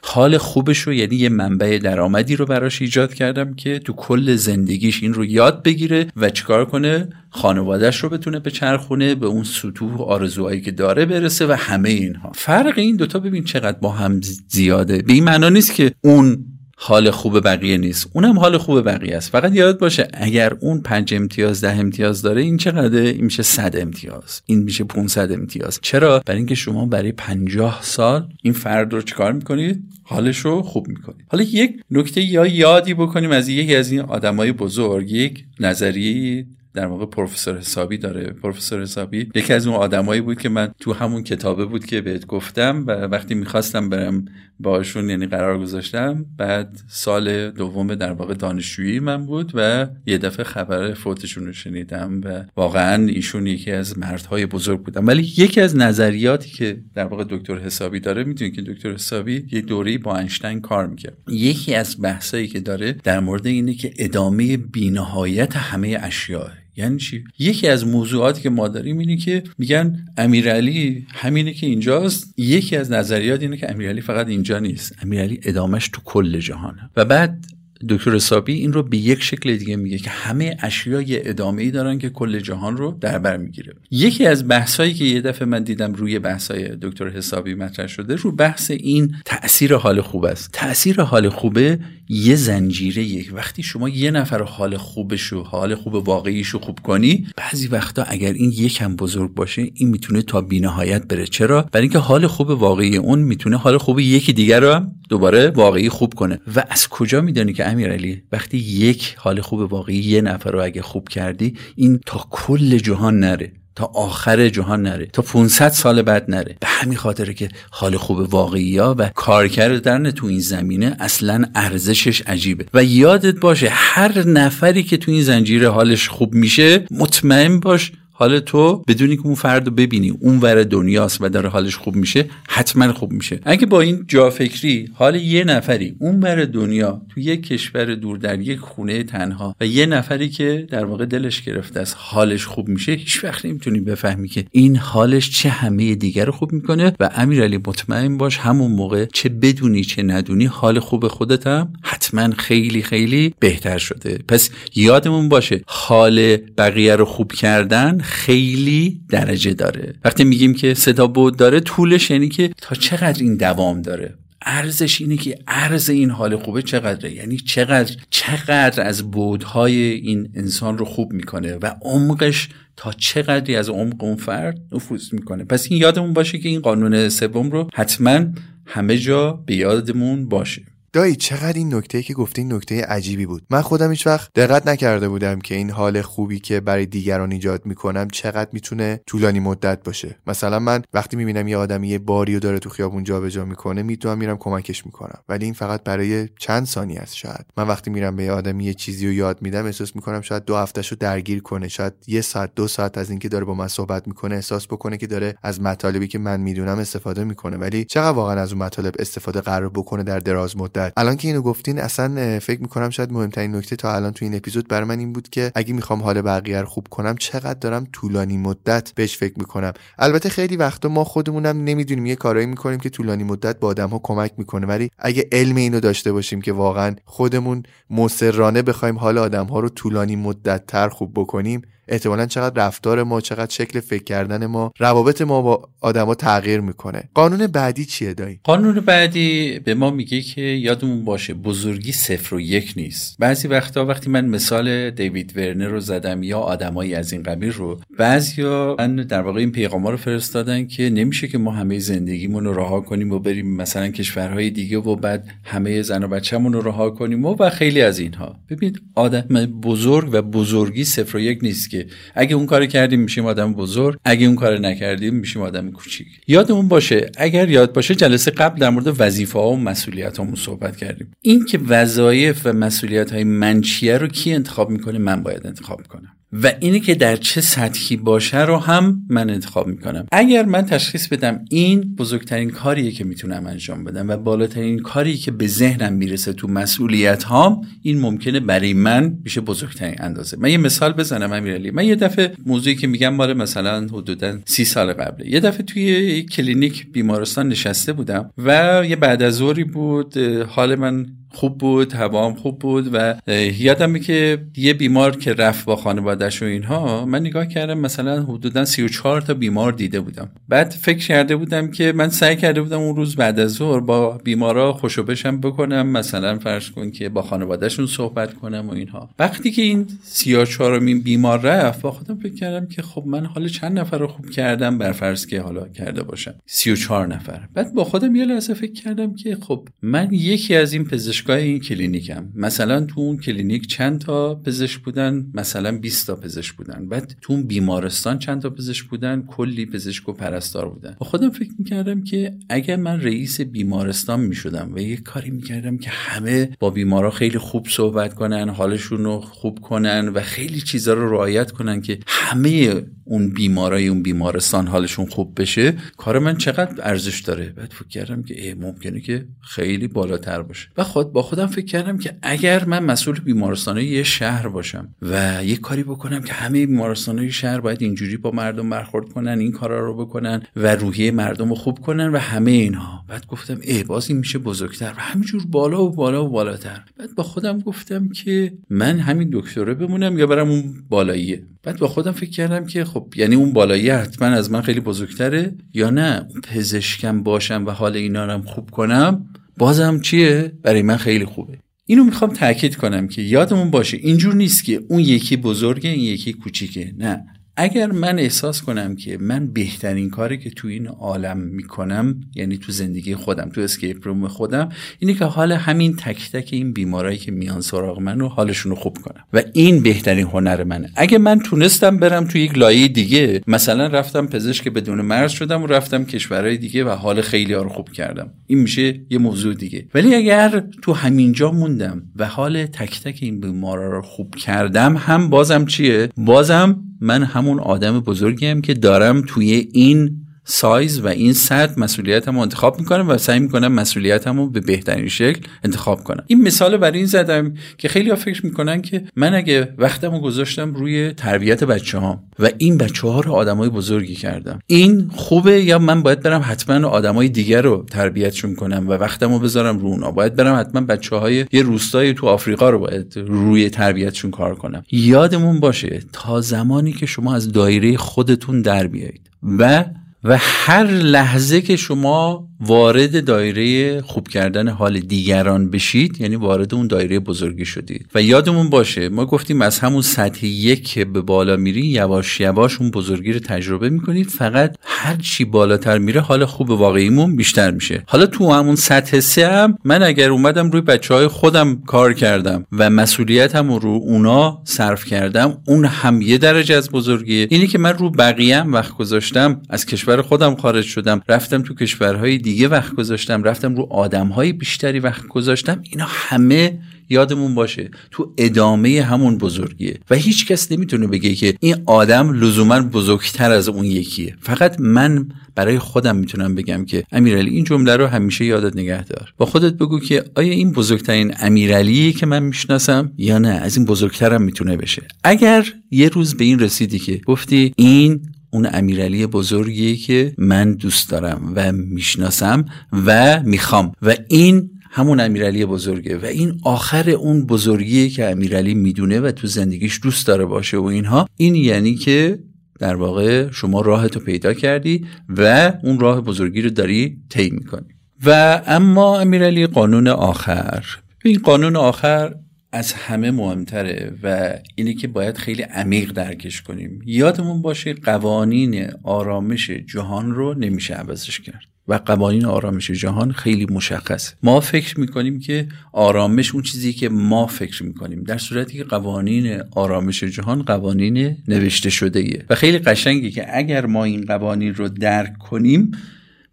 حال خوبش رو یعنی یه منبع درآمدی رو براش ایجاد کردم که تو کل زندگیش این رو یاد بگیره و چیکار کنه؟ خانوادهش رو بتونه به چرخونه به اون سطوح آرزوهایی که داره برسه و همه اینها. فرق این دوتا ببین چقدر با هم زیاده. به این معنا نیست که اون حال خوب بقیه نیست. اونم حال خوب بقیه است. فقط یاد باشه اگر اون پنج امتیاز ده امتیاز داره این چقدر این میشه صد امتیاز. این میشه 500 امتیاز. چرا؟ برای اینکه شما برای پنجاه سال این فرد رو چیکار می‌کنید؟ حالش رو خوب می‌کنید. حالا یک نکته یا یادی بکنیم از یکی از این آدمای بزرگ یک نظریه در واقع پروفسور حسابی داره. پروفسور حسابی یکی از اون آدمایی بود که من تو همون کتابه بود که بهت گفتم و وقتی می‌خواستم برم باشون یعنی قرار گذاشتم بعد سال دوم در واقع دانشجویی من بود و یه دفعه خبر فوتشون رو شنیدم و واقعا ایشون یکی از مردهای بزرگ بودم ولی یکی از نظریاتی که در واقع دکتر حسابی داره می‌دونید که دکتر حسابی یه دوری با اینشتین کار می‌کرد. یکی از بحثایی که داره در مورد اینه که ادامه بینهایت همه اشیاء یعنی چی؟ یکی از موضوعاتی که ما داریم اینه که میگن امیرعلی همینه که اینجاست. یکی از نظریات اینه که امیرعلی فقط اینجا نیست. امیرعلی ادامش تو کل جهانه. و بعد دکتر حسابی این رو به یک شکل دیگه میگه که همه اشیا یه ادامه ای دارن که کل جهان رو در بر می‌گیره. یکی از بحثایی که یه دفعه من دیدم روی بحثای دکتر حسابی مطرح شده رو بحث این تاثیر حال خوب است. تاثیر حال خوبه یه زنجیره یک. وقتی شما یه نفر حال خوبش رو حال خوب واقعیش رو خوب کنی بعضی وقتا اگر این یکم بزرگ باشه این می‌تونه تا بینهایت بره. چرا؟ برای اینکه حال خوب واقعی اون می‌تونه حال خوب یکی دیگر رو دوباره واقعی خوب کنه. و از کجا می‌دونی که امیرعلی وقتی یک حال خوب واقعی یه نفر رو اگه خوب کردی این تا کل جهان نره تا آخر جهان نره تا 500 سال بعد نره. به همین خاطره که حال خوب واقعی ها و کارکردن تو این زمینه اصلا ارزشش عجیبه. و یادت باشه هر نفری که تو این زنجیره حالش خوب میشه مطمئن باش حال تو بدونی که اون فرد رو ببینی اون ور دنیاست و داره حالش خوب میشه حتما خوب میشه. اگه با این جا فکری حال یه نفری اون ور دنیا تو یک کشور دور در یک خونه تنها و یه نفری که در واقع دلش گرفته است حالش خوب میشه هیچ وقت نمی‌تونی بفهمی که این حالش چه همه دیگر رو خوب می‌کنه و امیرعلی مطمئن باش همون موقع چه بدونی چه ندونی حال خوب خودت هم حتما خیلی خیلی بهتر شده. پس یادمون باشه حال بقیه رو خوب کردن خیلی درجه داره. وقتی میگیم که صدا بود داره طولش یعنی که تا چقدر این دوام داره؟ ارزش اینه که ارز این حال خوبه چقدره؟ یعنی چقدر چقدر از بودهای این انسان رو خوب می‌کنه و عمقش تا چقدری از عمق اون فرد نفوذ می‌کنه. پس این یادمون باشه که این قانون سوم رو حتما همه جا به یادمون باشه. دایی چقدر این نکته که گفتی نکته عجیبی بود. من خودم هیچ وقت دقت نکرده بودم که این حال خوبی که برای دیگران ایجاد می‌کنم چقدر می‌تونه طولانی مدت باشه. مثلا من وقتی می‌بینم یه آدمی یه باری رو داره تو خیابون جابجا می‌کنه می‌تونم میرم کمکش می‌کنم. ولی این فقط برای چند ثانیه است شاید. من وقتی میرم به یه آدمی یه چیزی رو یاد میدم احساس می‌کنم شاید دو هفتهشو درگیر کنه. شاید یه ساعت دو ساعت از اینکه داره با من صحبت می‌کنه احساس بکنه که داره از مطالبی که من می‌دونم استفاده می‌کنه. ولی چقدر واقعا از اون مطالب استفاده قرار بکنه در دراز مدت الان که اینو گفتین اصلا فکر می‌کنم شاید مهمترین نکته تا الان تو این اپیزود برای من این بود که اگه می‌خوام حال بقیه رو خوب کنم چقدر دارم طولانی مدت بهش فکر می‌کنم. البته خیلی وقتا ما خودمونم نمی‌دونیم یه کارایی می‌کنیم که طولانی مدت با آدم ها کمک می‌کنه. ولی اگه علم اینو داشته باشیم که واقعا خودمون مصرانه بخوایم حال آدم ها رو طولانی مدت تر خوب بکنیم احتمالا چقدر رفتار ما چقدر شکل فکر کردن ما روابط ما با آدما تغییر می‌کنه. قانون بعدی چیه دایی؟ قانون بعدی به ما میگه که یادمون باشه بزرگی صفر و یک نیست. بعضی وقتا وقتی من مثال دیوید ورنر رو زدم یا آدمایی از این قبیل رو بعضیا من در واقع این پیغاما رو فرستادن که نمیشه که ما همه زندگیمون رو رها کنیم و بریم مثلا کشورهای دیگه و بعد همه زن و بچه‌مون رو رها کنیم و, و خیلی از اینها. ببین آدم بزرگ و بزرگی صفر و یک نیست که اگه اون کار کردیم میشیم آدم بزرگ اگه اون کار نکردیم میشیم آدم کوچیک. یادمون باشه اگر یاد باشه جلسه قبل در مورد وظیفه ها و مسئولیت هامون صحبت کردیم. این که وظایف و مسئولیت های من چیه رو کی انتخاب می‌کنه؟ من باید انتخاب می‌کنم. و اینه که در چه سطحی باشه رو هم من انتخاب می‌کنم. اگر من تشخیص بدم این بزرگترین کاریه که می‌تونم انجام بدم و بالاترین کاری که به ذهنم می‌رسه تو مسئولیت هام این ممکنه برای من میشه بزرگترین اندازه. من یه مثال بزنم امیرعلی. من یه دفعه موضوعی که میگم مال مثلا حدودا سی سال قبله. یه دفعه توی کلینیک بیمارستان نشسته بودم و یه بعد از ظهری بود حال من خوب بود هوام خوب بود و یادمه که یه بیمار که رفت با خانوادهش و اینها من نگاه کردم مثلا حدودا 34 تا بیمار دیده بودم. بعد فکر کرده بودم که من سعی کرده بودم اون روز بعد از ظهر با بیمارا خوش و بش هم بکنم مثلا فرض کن که با خانوادهشون صحبت کنم و اینها. وقتی که این 34 مین بیمار رفت با خودم فکر کردم که خب من حال چند نفر رو خوب کردم بر فرض که حالا کرده باشم. 34 نفر. بعد با خودم یه لحظه فکر کردم که خب من یکی از این پزشک پزشکای این کلینیکم. مثلا تو اون کلینیک چند تا پزشک بودن؟ مثلا 20 تا پزشک بودن. بعد تو اون بیمارستان چند تا پزشک بودن؟ کلی پزشک و پرستار بودن. با خودم فکر می‌کردم که اگر من رئیس بیمارستان می‌شدم و یه کاری می‌کردم که همه با بیمارا خیلی خوب صحبت کنن حالشون رو خوب کنن و خیلی چیزا رو رعایت کنن که همه اون بیمارای اون بیمارستان حالشون خوب بشه کار من چقدر ارزش داره؟ بعد فکر کردم که ممکنه که خیلی بالاتر باشه. و خود با خودم فکر کردم که اگر من مسئول بیمارستان یه شهر باشم و یه کاری بکنم که همه بیمارستان شهر باید اینجوری با مردم برخورد کنن این کارا رو بکنن و روحیه مردم رو خوب کنن و همه اینها. بعد گفتم ای باز این میشه بزرگتر و همینجور بالا و بالا و بالاتر. بعد با خودم گفتم که من همین دکتره بمونم یا برم اون بالاییه. بعد با خودم فکر کردم که خب یعنی اون بالایی حتما از من خیلی بزرگتره یا نه؟ پزشکم باشم و حال اینا رو خوب کنم بازم چیه؟ برای من خیلی خوبه. اینو می‌خوام تاکید کنم که یادمون باشه اینجور نیست که اون یکی بزرگه این یکی کوچیکه. نه. اگر من احساس کنم که من بهترین کاری که تو این عالم می‌کنم یعنی تو زندگی خودم تو اسکیپ روم خودم اینه که حال همین تک تک این بیمارایی که میان سراغ من رو حالشون رو خوب کنم. و این بهترین هنر منه. اگه من تونستم برم تو یک لایه دیگه مثلا رفتم پزشک بدون مرز شدم و رفتم کشورهای دیگه و حال خیلی ها رو خوب کردم. این میشه یه موضوع دیگه. ولی اگر تو همینجا موندم و حال تک تک این بیمارا رو خوب کردم هم بازم چیه؟ بازم من همون آدم بزرگیم که دارم توی این سایز و این سطح مسئولیتم رو انتخاب می‌کنم و سعی می‌کنم مسئولیتم رو به بهترین شکل انتخاب کنم این مثال برای این زدم که خیلی ها فکر می‌کنن که من اگه وقتم رو گذاشتم روی تربیت بچه ها و این بچه ها رو آدمای بزرگی کردم این خوبه یا من باید برم حتما آدمای دیگر رو تربیتشون کنم و وقتم رو بذارم رو اونا؟ باید برم حتما بچه های یه روستای تو آفریقا رو باید روی تربیتشون کار کنم. یادمون باشه تا زمانی که شما از دایره خودتون در بیایید و و هر لحظه که شما وارد دایره خوب کردن حال دیگران بشید یعنی وارد اون دایره بزرگی شدید. و یادمون باشه ما گفتیم از همون سطح یک که به بالا میری یواش یواش اون بزرگی رو تجربه می‌کنید فقط هر چی بالاتر میره حال خوب واقعیمون بیشتر میشه. حالا تو همون سطح سه هم من اگر اومدم روی بچه های خودم کار کردم و مسئولیتم رو اونا صرف کردم اون هم یه درجه از بزرگیه. اینی که من رو بقیه وقت گذاشتم از کشور خودم خارج شدم رفتم تو کشورهای وقت گذاشتم رفتم رو آدمهای بیشتری وقت گذاشتم اینا همه یادمون باشه. تو ادامه همون بزرگیه. و هیچ کس نمی‌تونه بگه که این آدم لزوما بزرگتر از اون یکیه. فقط من برای خودم می‌تونم بگم که امیرعلی این جمله رو همیشه یادت نگه دار با خودت بگو که آیا این بزرگترین امیرعلیه که من می‌شناسم یا نه؟ از این بزرگترم می‌تونه بشه. اگر یه روز به این رسیدی که گفتی این اون امیرعلی بزرگیه که من دوست دارم و می‌شناسم و می‌خوام. و این همون امیرعلی بزرگه و این آخر اون بزرگیه که امیرعلی می‌دونه و تو زندگیش دوست داره باشه و اینها. این یعنی که در واقع شما راهتو پیدا کردی و اون راه بزرگی رو داری طی می‌کنی. و اما امیرعلی قانون آخر. این قانون آخر از همه مهمتره و اینه که باید خیلی عمیق درکش کنیم. یادمون باشه قوانین آرامش جهان رو نمیشه عوضش کرد و قوانین آرامش جهان خیلی مشخصه. ما فکر می‌کنیم که آرامش اون چیزی که ما فکر می‌کنیم. در صورتی که قوانین آرامش جهان قوانین نوشته شده و خیلی قشنگی که اگر ما این قوانین رو درک کنیم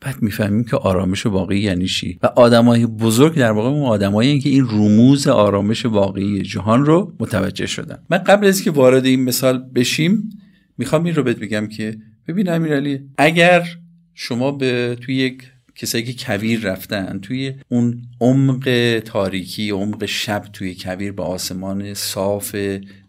بعد می‌فهمیم که آرامش واقعی یعنی چی؟ و آدمای بزرگ در واقع اون آدمایی که این رموز آرامش واقعی جهان رو متوجه شدن. من قبل از که وارد این مثال بشیم می‌خوام این رو بهت بگم که ببین امیرعلی اگر شما به توی یک کسایی که کویر رفتن توی اون عمق تاریکی عمق شب توی کویر به آسمان صاف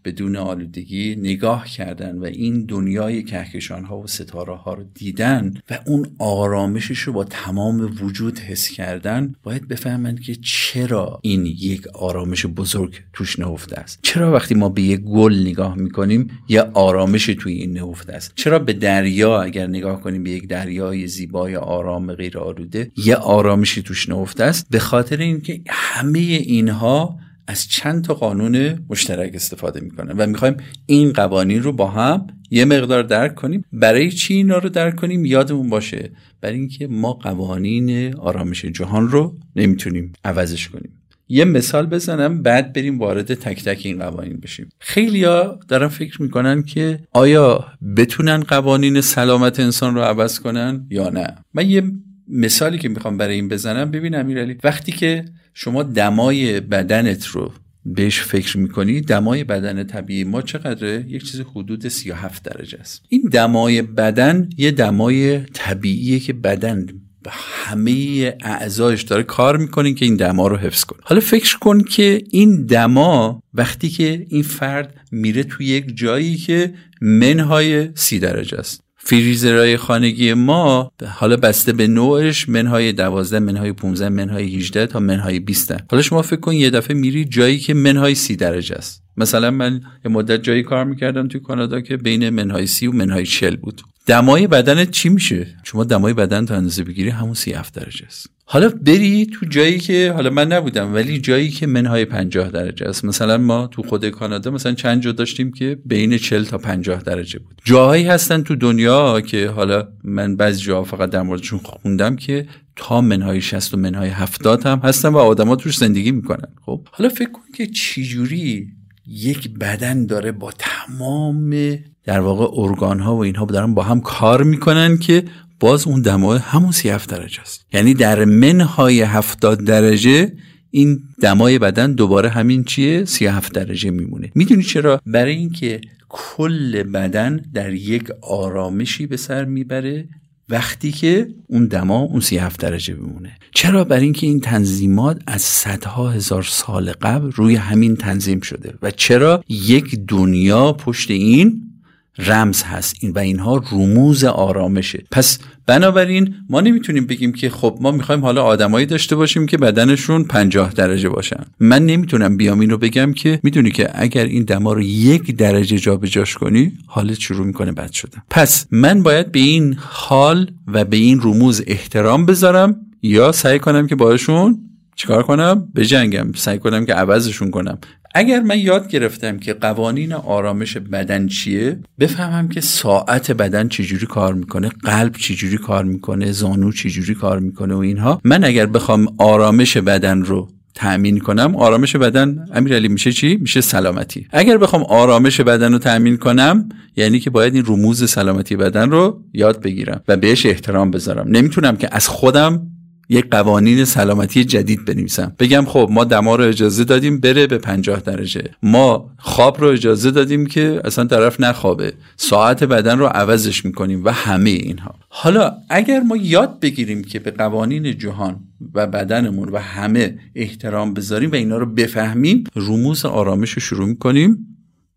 بدون آلودگی نگاه کردن و این دنیای کهکشان ها و ستاره ها رو دیدن و اون آرامشش رو با تمام وجود حس کردن باید بفهمند که چرا این یک آرامش بزرگ توش نهفته است. چرا وقتی ما به یک گل نگاه می‌کنیم یه آرامش توی این نهفته است؟ چرا به دریا اگر نگاه کنیم به یک دریای زیبای آرام غیر آلوده یه آرامشی توش نهفته است؟ به خاطر اینکه همه اینها از چند تا قانون مشترک استفاده می‌کنن و می‌خوایم این قوانین رو با هم یه مقدار درک کنیم. برای چی اینا رو درک کنیم؟ یادمون باشه. برای اینکه ما قوانین آرامش جهان رو نمی‌تونیم عوضش کنیم. یه مثال بزنم بعد بریم وارد تک تک این قوانین بشیم. خیلیا دارن فکر می‌کنن که آیا بتونن قوانین سلامت انسان رو عوض کنن یا نه؟ من یه مثالی که می‌خوام برای این بزنم. ببین امیرعلی وقتی که شما دمای بدنت رو بهش فکر می‌کنی دمای بدن طبیعی ما چقدره؟ یک چیز حدود 37 درجه است. این دمای بدن یه دمای طبیعیه که بدن همه اعضایش داره کار می‌کنه که این دما رو حفظ کنه. حالا فکر کن که این دما وقتی که این فرد میره توی یک جایی که منهای سی درجه است. فریزرهای خانگی ما حالا بسته به نوعش منهای 12 منهای 15 منهای 18 تا منهای 20 حالا شما فکر کن یه دفعه میری جایی که منهای 30 درجه است. مثلا من یه مدت جایی کار می‌کردم توی کانادا که بین منهای 30 و منهای 40 بود. دمای بدنت چی میشه؟ شما دمای بدن تا اندازه بگیری همون 37 درجه است. حالا بری تو جایی که حالا من نبودم ولی جایی که منهای 50 درجه است. مثلا ما تو خود کانادا مثلا چند جا داشتیم که بین 40 تا 50 درجه بود. جاهایی هستن تو دنیا که حالا من بعضی جاها فقط در موردشون خوندم که تا منهای 60 و منهای 70 هم هستن و آدما توش زندگی می‌کنن. خب حالا فکر کن که چجوری یک بدن داره با تمام در واقع ارگان ها و اینها دارن با هم کار می‌کنن که باز اون دمای همون 37 درجه است. یعنی در منهای 70 درجه این دمای بدن دوباره همین چیه؟ 37 درجه میمونه. می‌دونی چرا؟ برای اینکه کل بدن در یک آرامشی به سر می‌بره وقتی که اون دما اون 37 درجه بمونه چرا؟ برای اینکه این تنظیمات از صدها هزار سال قبل روی همین تنظیم شده. و چرا؟ یک دنیا پشت این رمز هست این و اینها رموز آرامشه. پس بنابراین ما نمی‌تونیم بگیم که خب ما می‌خوایم حالا آدمایی داشته باشیم که بدنشون پنجاه درجه باشن. من نمی‌تونم بیام این رو بگم که می‌دونی که اگر این دما رو یک درجه جابجاش کنی حالت شروع می‌کنه بد شدن. پس من باید به این حال و به این رموز احترام بذارم یا سعی کنم که باشون چیکار کنم؟ بجنگم. سعی کنم که عوضشون کنم. اگر من یاد گرفتم که قوانین آرامش بدن چیه بفهمم که ساعت بدن چجوری کار می‌کنه قلب چجوری کار می‌کنه زانو چجوری کار می‌کنه و اینها. من اگر بخوام آرامش بدن رو تأمین کنم آرامش بدن امیرعلی میشه چی؟ میشه سلامتی. اگر بخوام آرامش بدن رو تأمین کنم یعنی که باید این رموز سلامتی بدن رو یاد بگیرم و بهش احترام بذارم. نمی‌تونم که از خودم یک قوانین سلامتی جدید بنویسم. بگم خب ما دما رو اجازه دادیم بره به 50 درجه. ما خواب رو اجازه دادیم که اصلا طرف نخوابه. ساعت بدن رو عوضش می‌کنیم و همه اینها. حالا اگر ما یاد بگیریم که به قوانین جهان و بدنمون و همه احترام بذاریم و اینا رو بفهمیم رموز آرامش رو شروع می‌کنیم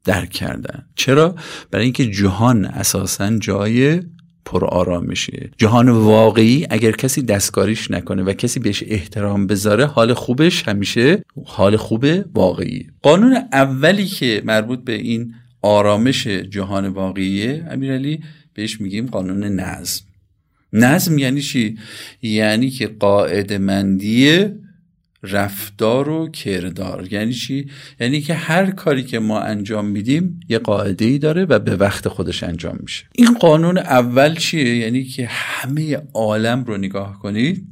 درک کردن. چرا؟ برای اینکه جهان اساسا جای پر آرامشه جهان واقعی اگر کسی دستکاریش نکنه و کسی بهش احترام بذاره حال خوبش همیشه حال خوب واقعی. قانون اولی که مربوط به این آرامش جهان واقعیه امیرعلی بهش میگیم قانون نظم. نظم یعنی چی؟ یعنی که قاعده مندی رفتار و کردار. یعنی چی؟ یعنی که هر کاری که ما انجام میدیم یه قاعده ای داره و به وقت خودش انجام میشه. این قانون اول چیه؟ یعنی که همه عالم رو نگاه کنید.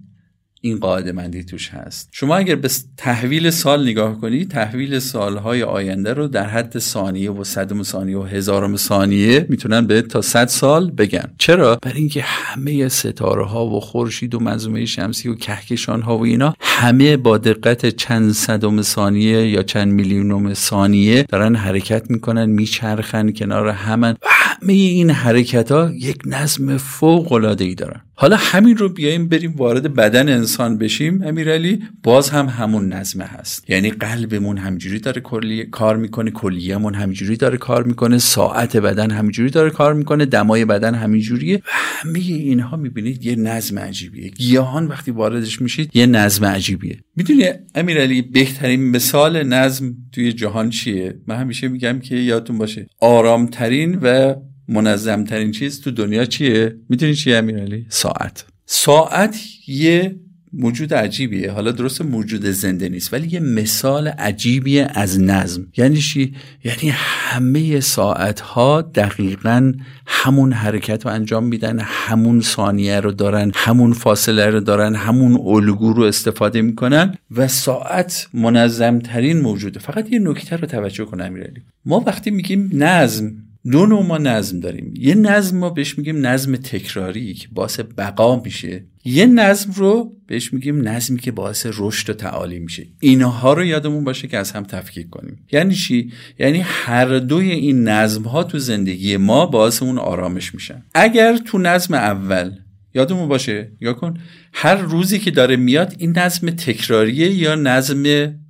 این قاعده مندی توش هست. شما اگر به تحویل سال نگاه کنید تحویل سالهای آینده رو در حد ثانیه و صدم ثانیه و هزارم ثانیه می‌تونن به تا صد سال بگن. چرا؟ برای اینکه همه ستاره ها و خورشید و منظومه شمسی و کهکشان ها و اینا همه با دقت چند صدم ثانیه یا چند میلیونم ثانیه دارن حرکت می‌کنن میچرخن کنار همن و همه این حرکت ها یک نظم فوق العاده ای دارن. حالا همین رو بیایم بریم وارد بدن انسان بشیم امیرعلی باز هم همون نظمه هست. یعنی قلبمون همجوری داره کلی کار می‌کنه کلیهمون همجوری داره کار می‌کنه ساعت بدن همجوری داره کار می‌کنه دمای بدن همینجوریه. و همه اینها می‌بینید یه نظم عجیبیه. گیاهان وقتی واردش میشید یه نظم عجیبیه. می‌دونی امیرعلی بهترین مثال نظم توی جهان چیه؟ من همیشه میگم که یادتون باشه آرامترین و منظمترین چیز تو دنیا چیه؟ می‌دونی چیه امیرعلی؟ ساعت. ساعت یه موجود عجیبیه. حالا درست موجود زنده نیست ولی یه مثال عجیبیه از نظم. یعنی چی؟ یعنی همه ساعت ها دقیقا همون حرکت رو انجام میدن همون ثانیه رو دارن همون فاصله رو دارن همون الگو رو استفاده می‌کنن و ساعت منظمترین موجوده. فقط یه نکته رو توجه کن امیرعلی. ما وقتی میگیم نظم دو نوع ما نظم داریم. یه نظم ما بهش میگیم نظم تکراری که باعث بقا میشه. یه نظم رو بهش میگیم نظمی که باعث رشد و تعالی میشه. اینها رو یادمون باشه که از هم تفکیک کنیم. یعنی چی؟ یعنی هر دوی این نظم ها تو زندگی ما باعث اون آرامش میشن. اگر تو نظم اول یادمون باشه یا کن هر روزی که داره میاد این نظم تکراریه یا نظم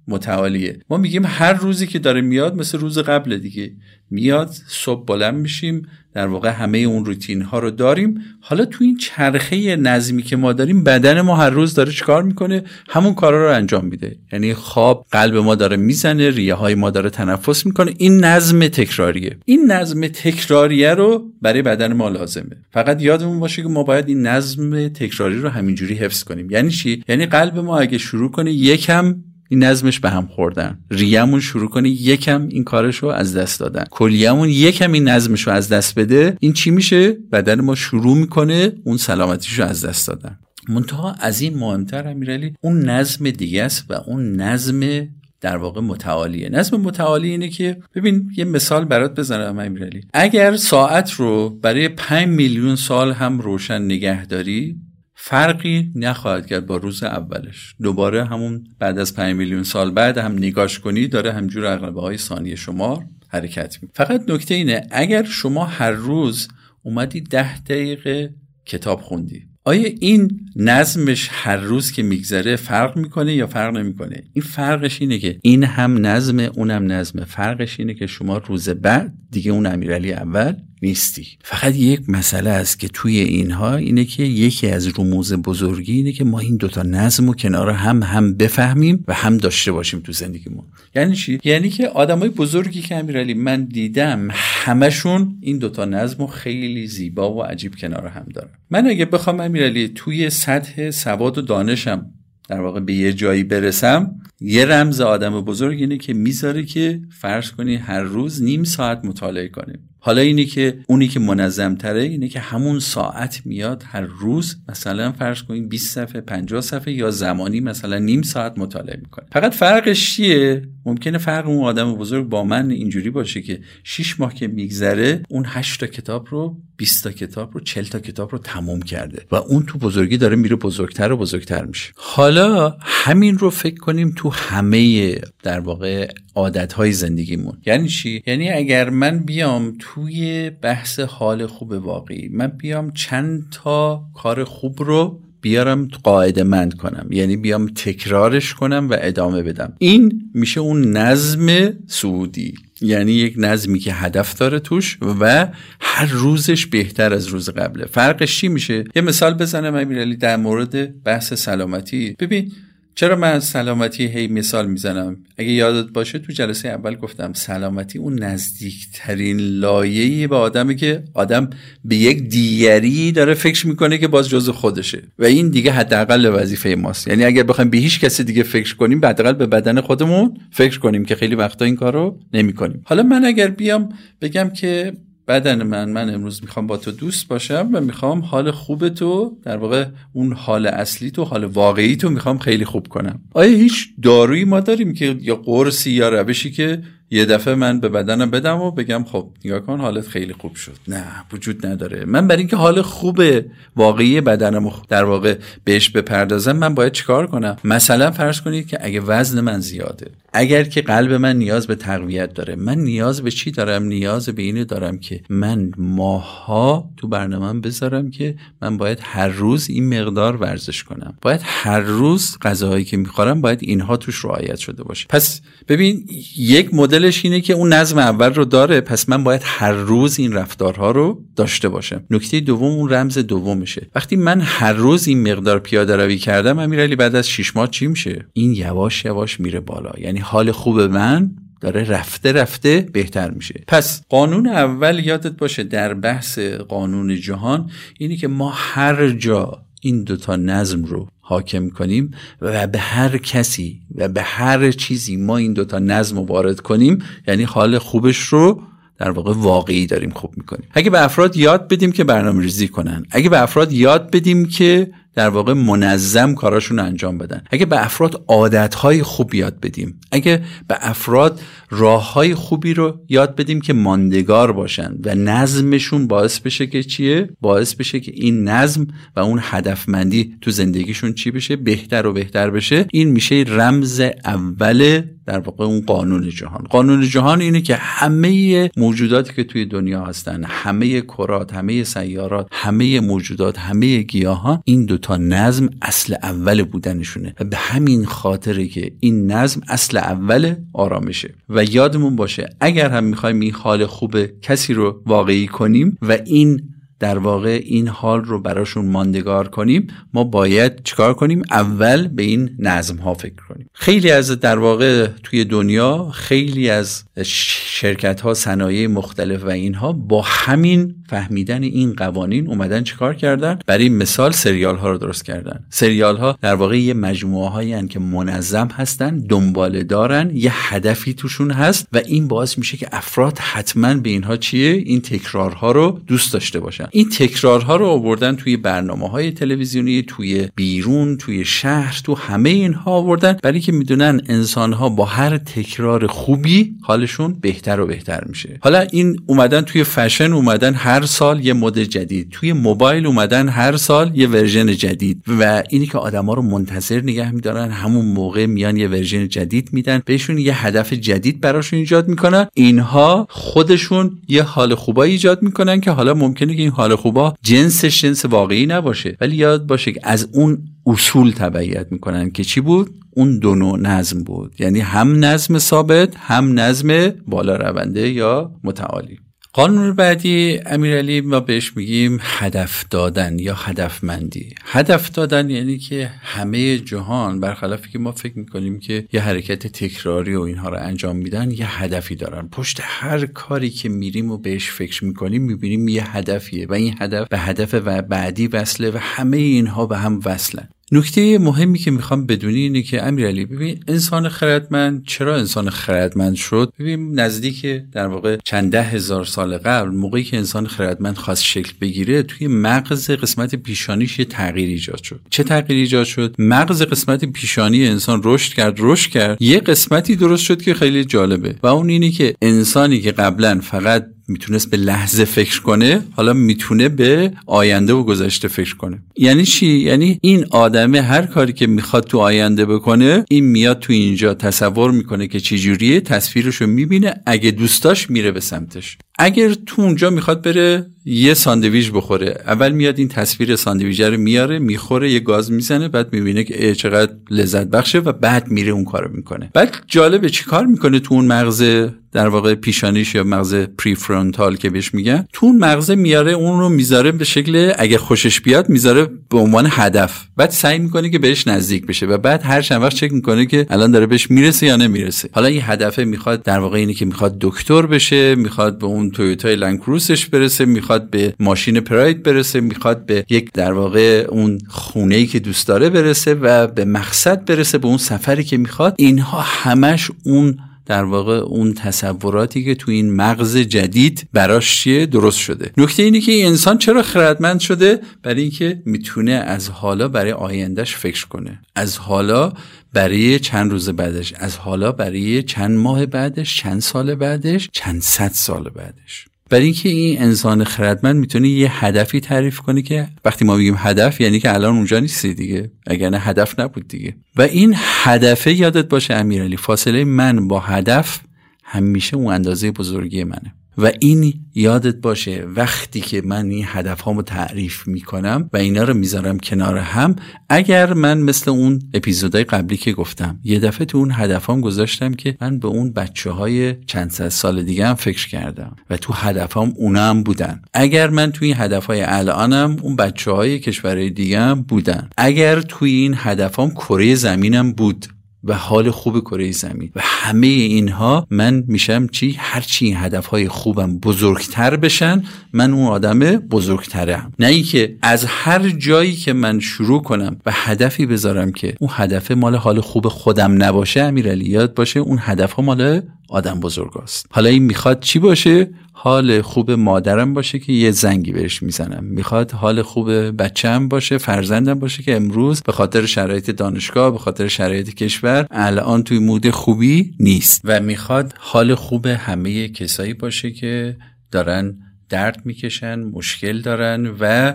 متعالیه. ما میگیم هر روزی که داره میاد مثل روز قبل دیگه. میاد صبح بلند میشیم در واقع همه اون روتین ها رو داریم. حالا تو این چرخه نظمی که ما داریم بدن ما هر روز داره چیکار می‌کنه؟ همون کارا رو انجام میده. یعنی خواب قلب ما داره می‌زنه ریه های ما داره تنفس می‌کنه. این نظم تکراریه. این نظم تکراریه رو برای بدن ما لازمه. فقط یادمون باشه که ما باید این نظم تکراری رو همینجوری حفظ کنیم. یعنی چی؟ یعنی قلب ما اگه شروع کنه یکم این نظمش به هم خوردن. ریمون شروع کنه یکم این کارش رو از دست دادن. کلیمون یکم این نظمش رو از دست بده این چی میشه؟ بدن ما شروع می‌کنه اون سلامتیش رو از دست دادن. منتها از این مهمتر امیرعلی اون نظم دیگه است و اون نظم در واقع متعالیه. نظم متعالی اینه که ببین یه مثال برات بزنم امیرعلی. اگر ساعت رو برای 5 میلیون سال هم روشن نگهداری فرقی نخواهد کرد با روز اولش. دوباره همون بعد از 5 میلیون سال بعد هم نگاش کنی داره همجور اقربه های ثانیه شمار حرکت می فقط نکته اینه اگر شما هر روز اومدی ده دقیقه کتاب خوندی آیا این نظمش هر روز که میگذره فرق می‌کنه یا فرق نمی‌کنه؟ این فرقش اینه که این هم نظم اونم نظمه فرقش اینه که شما روز بعد دیگه اون امیرعلی اول نیستی. فقط یک مسئله است که توی اینها اینه که یکی از رموز بزرگی اینه که ما این دوتا نظم و کنار هم هم بفهمیم و هم داشته باشیم تو زندگیمون. یعنی چی؟ یعنی که آدمای بزرگی که امیرعلی من دیدم همشون این دوتا نظم و خیلی زیبا و عجیب کنار هم دارن. من اگه بخوام امیرعلی توی سطح سواد و دانشم در واقع به یه جایی برسم یه رمز آدم بزرگ اینه که می‌ذاره که فرض کنی هر روز نیم ساعت مطالعه کنیم. حالا اینه که اونی که منظم تره اینه که همون ساعت میاد هر روز مثلا فرض کنید 20 صفحه 50 صفحه یا زمانی مثلا نیم ساعت مطالعه می‌کنه. فقط فرقش چیه؟ ممکنه فرق اون آدم بزرگ با من اینجوری باشه که 6 ماه که میگذره اون 8 تا کتاب رو 20 تا کتاب رو 40 تا کتاب رو تموم کرده و اون تو بزرگی داره میره بزرگتر و بزرگتر میشه. حالا همین رو فکر کنیم تو همه در واقع عادت های زندگیمون. یعنی چی؟ یعنی اگر من بیام توی بحث حال خوب واقعی من بیام چند تا کار خوب رو بیارم قاعده مند کنم. یعنی بیام تکرارش کنم و ادامه بدم. این میشه اون نظم سعودی. یعنی یک نظمی که هدف داره توش و هر روزش بهتر از روز قبله. فرقش چی میشه؟ یه مثال بزنم امیرعلی در مورد بحث سلامتی. ببین چرا من سلامتی هی مثال می‌زنم؟ اگه یادت باشه تو جلسه اول گفتم سلامتی اون نزدیکترین لایه‌ای به آدمی که آدم به یک دیگری داره فکر می‌کنه که باز جز خودشه. و این دیگه حداقل وظیفه ماست. یعنی اگر بخوایم به هیچ کسی دیگه فکر کنیم حداقل به بدن خودمون فکر کنیم که خیلی وقتا این کارو نمی‌کنیم. حالا من اگر بیام بگم که بدن من من امروز می‌خوام با تو دوست باشم و می‌خوام حال خوب تو در واقع اون حال اصلی تو حال واقعی تو می‌خوام خیلی خوب کنم. آیا هیچ دارویی ما داریم که یا قرصی یا روشی که یه دفعه من به بدنم بدم و بگم خب نگاه کن حالت خیلی خوب شد. نه وجود نداره. من برای اینکه حال خوب واقعی بدنم در واقع بهش بپردازم من باید چیکار کنم؟ مثلا فرض کنید که اگه وزن من زیاده اگر که قلب من نیاز به تقویت داره من نیاز به چی دارم؟ نیاز به اینه دارم که من ماها تو برنامه بذارم که من باید هر روز این مقدار ورزش کنم. باید هر روز غذاهایی که می‌خورم باید اینها توش رعایت شده باشه. پس ببین یک مدل مدلش اینه که اون نظم اول رو داره پس من باید هر روز این رفتارها رو داشته باشم. نکته دوم اون رمز دومشه. وقتی من هر روز این مقدار پیاده روی کردم امیرعلی بعد از 6 ماه چی میشه؟ این یواش یواش میره بالا. یعنی حال خوب من داره رفته رفته بهتر میشه. پس قانون اول یادت باشه در بحث قانون جهان اینه که ما هر جا این دوتا نظم رو حاکم کنیم و به هر کسی و به هر چیزی ما این دوتا نظم رو وارد کنیم یعنی حال خوبش رو در واقع واقعی داریم خوب می‌کنیم. اگه به افراد یاد بدیم که برنامه ریزی کنن اگه به افراد یاد بدیم که در واقع منظم کاراشون انجام بدن. اگه به افراد عادتهای خوب یاد بدیم اگه به افراد راههای خوبی رو یاد بدیم که ماندگار باشن و نظمشون باعث بشه که چیه؟ باعث بشه که این نظم و اون هدفمندی تو زندگیشون چی بشه؟ بهتر و بهتر بشه. این میشه رمز اول در واقع اون قانون جهان. قانون جهان اینه که همه موجوداتی که توی دنیا هستن همه کرات همه سیارات همه موجودات همه گیاهان این دوتا نظم اصل اول بودنشونه و به همین خاطره که این نظم اصل اول آرامشه. و یادمون باشه اگر هم می‌خوایم این حال خوب کسی رو واقعی کنیم و این در واقع این حال رو براشون ماندگار کنیم ما باید چیکار کنیم؟ اول به این نظم ها فکر کنیم. خیلی از در واقع توی دنیا خیلی از شرکت ها صنایع مختلف و اینها با همین فهمیدن این قوانین اومدن چیکار کردن؟ برای مثال سریال ها رو درست کردن. سریال ها در واقع یه مجموعه هایی که منظم هستن دنباله دارن یه هدفی توشون هست و این باعث میشه که افراد حتما به اینها چیه؟ این تکرارها رو دوست داشته باشن. این تکرارها رو آوردن توی برنامه های تلویزیونی توی بیرون توی شهر تو همه اینها آوردن برای که می‌دونن انسان ها با هر تکرار خوبی حالشون بهتر و بهتر میشه. حالا این اومدن توی فشن اومدن هر سال یه مد جدید. توی موبایل اومدن هر سال یه version جدید. و اینی که آدما رو منتظر نگه میدارن همون موقع میان یه version جدید میدن بهشون یه هدف جدید براشون ایجاد می‌کنن. اینها خودشون یه حال خوبایی ایجاد می‌کنن که حالا ممکنه که این حال خوبا جنسش جنس واقعی نباشه. ولی یاد باشه که از اون اصول تبعیت می‌کنن که چی بود؟ اون دو نوع نظم بود. یعنی هم نظم ثابت هم نظم بالا رونده یا متعالی. قانون بعدی امیرعلی ما بهش میگیم هدف دادن یا هدفمندی. هدف دادن یعنی که همه جهان برخلافی که ما فکر می‌کنیم که یه حرکت تکراری و اینها رو انجام میدن یه هدفی دارن. پشت هر کاری که میریم و بهش فکر می‌کنیم می‌بینیم یه هدفیه و این هدف به هدف و بعدی وصله و همه اینها به هم وصلن. نکته مهمی که می‌خوام بدونی اینه که امیرعلی ببین انسان خردمند چرا انسان خردمند شد؟ ببین نزدیک در واقع چند ده هزار سال قبل موقعی که انسان خردمند خواست شکل بگیره توی مغز قسمت پیشانیش یه تغییر ایجاد شد. چه تغییر ایجاد شد؟ مغز قسمت پیشانی انسان رشد کرد رشد کرد. یه قسمتی درست شد که خیلی جالبه. و اون اینه که انسانی که قبلا فقط می‌تونست به لحظه فکر کنه حالا می‌تونه به آینده و گذشته فکر کنه. یعنی چی؟ یعنی این آدمه هر کاری که می‌خواد تو آینده بکنه این میاد تو اینجا تصور می‌کنه که چی جوریه تصویرشو می‌بینه اگه دوستاش میره به سمتش. اگر تو اونجا می‌خواد بره یه ساندویچ بخوره اول میاد این تصویر ساندویچ رو میاره می‌خوره یه گاز می‌زنه بعد می‌بینه که چقدر لذت بخشه و بعد میره اون کارو می‌کنه. بعد جالبه چی کار می‌کنه تو اون مغز در واقع پیشانیش یا مغز پریفرونتال که بهش میگن؟ تو اون مغز میاره اون رو می‌ذاره به شکل اگه خوشش بیاد می‌ذاره به عنوان هدف. بعد سعی می‌کنه که بهش نزدیک بشه و بعد هر چند وقت چک می‌کنه که الان داره بهش می‌رسه یا نمی‌رسه. حالا این هدف می‌خواد در واقع اینه که می‌خواد دکتر بشه می‌خواد به اون تویوتای لنکروسش برسه می‌خواد به ماشین پراید برسه می‌خواد به یک در واقع اون خونه ای که دوست داره برسه و به مقصد برسه به اون سفری که می‌خواد. اینها همش اون در واقع اون تصوراتی که تو این مغز جدید براش چیه؟ درست شده. نکته اینه که این انسان چرا خردمند شده؟ برای اینکه می‌تونه از حالا برای آیندهش فکر کنه. از حالا برای چند روز بعدش از حالا برای چند ماه بعدش چند سال بعدش چند صد سال بعدش. برای اینکه این انسان خردمند می‌تونه یه هدفی تعریف کنه که وقتی ما میگیم هدف یعنی که الان اونجا نیستی دیگه اگر نه هدف نبود دیگه. و این هدفه یادت باشه امیرعلی فاصله من با هدف همیشه اون اندازه بزرگی منه. و این یادت باشه وقتی که من این هدف هامو تعریف می‌کنم و اینا رو می‌ذارم کنار هم اگر من مثل اون اپیزودهای قبلی که گفتم یه دفعه تو اون هدفام گذاشتم که من به اون بچه های چند صد سال دیگه هم فکر کردم و تو هدفام اونا هم بودن. اگر من توی این هدف های الانم اون بچه های کشورهای دیگه هم بودن. اگر توی این هدفام کره زمینم بود. و حال خوب کره زمین. و همه اینها من میشم چی؟ هرچی این هدف های خوبم بزرگتر بشن من اون آدم بزرگترم. نه اینکه از هر جایی که من شروع کنم و هدفی بذارم که اون هدف مال حال خوب خودم نباشه امیرعلی یاد باشه اون هدف ها مال آدم بزرگ است حالا این می‌خواد چی باشه؟ حال خوب مادرم باشه که یه زنگی بهش می‌زنم. می‌خواد حال خوب بچم باشه فرزندم باشه که امروز به خاطر شرایط دانشگاه به خاطر شرایط کشور الان توی مود خوبی نیست. و می‌خواد حال خوب همه کسایی باشه که دارن درد می‌کشن مشکل دارن و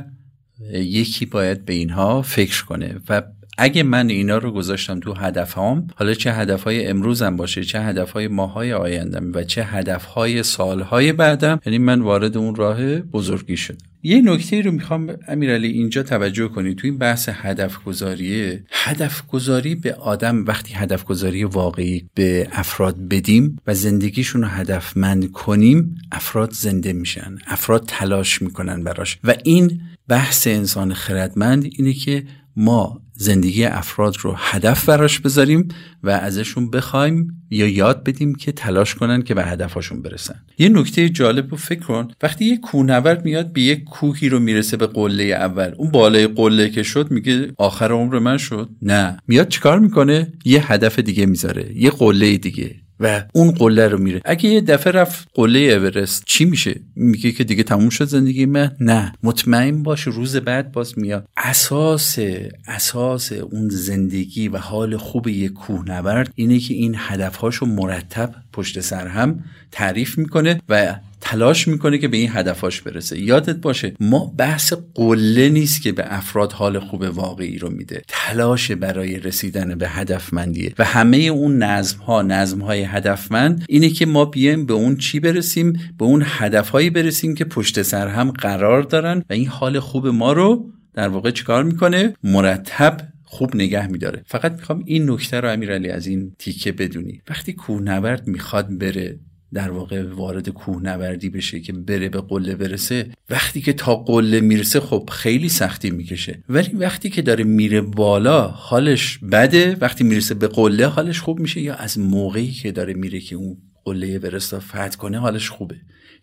یکی باید به اینها فکر کنه. و اگه من اینا رو گذاشتم تو هدفهام حالا چه هدفهای امروزم باشه چه هدفهای ماهای آیندم و چه هدفهای سالهای بعدم یعنی من وارد اون راه بزرگی شدم. یه نکته رو می‌خوام امیرعلی اینجا توجه کنی. تو این بحث هدف گذاریه هدف گذاری به آدم وقتی هدف گذاری واقعی به افراد بدیم و زندگیشون رو هدفمند کنیم افراد زنده میشن افراد تلاش می‌کنن براش. و این بحث انسان خردمند اینه که ما زندگی افراد رو هدف براش بذاریم و ازشون بخوایم یا یاد بدیم که تلاش کنن که به هدفشون برسن. یه نکته جالب رو فکر کن. وقتی یه کوهنورد میاد به یه کوهی رو می‌رسه به قله اول. اون بالای قله که شد میگه آخر عمر من شد. نه. میاد چیکار می‌کنه؟ یه هدف دیگه می‌ذاره. یه قله دیگه. و اون قله رو میره. اگه یه دفعه رفت قله اورست چی میشه؟ میگه که دیگه تموم شد زندگی من؟ نه. مطمئن باش روز بعد باز میاد. اساس اساس اون زندگی و حال خوب یک کوهنورد اینه که این هدفهاشو مرتب پشت سر هم تعریف می‌کنه و تلاش می‌کنه که به این هدفاش برسه. یادت باشه ما بحث قله نیست که به افراد حال خوب واقعی رو میده. تلاش برای رسیدن به هدفمندیه. و همه اون نظم ها نظم های هدفمند اینه که ما بیایم به اون چی برسیم؟ به اون هدفهایی برسیم که پشت سر هم قرار دارن و این حال خوب ما رو در واقع چیکار می‌کنه؟ مرتب خوب نگه میداره. فقط می‌خوام این نکته رو امیرعلی از این تیکه بدونی. وقتی کوهنورد می‌خواد بره در واقع وارد کوهنوردی بشه که بره به قله برسه وقتی که تا قله می‌رسه خب خیلی سختی می‌کشه. ولی وقتی که داره میره بالا حالش بده. وقتی می‌رسه به قله حالش خوب میشه. یا از موقعی که داره میره که اون قله برستا فتح کنه حالش خوبه.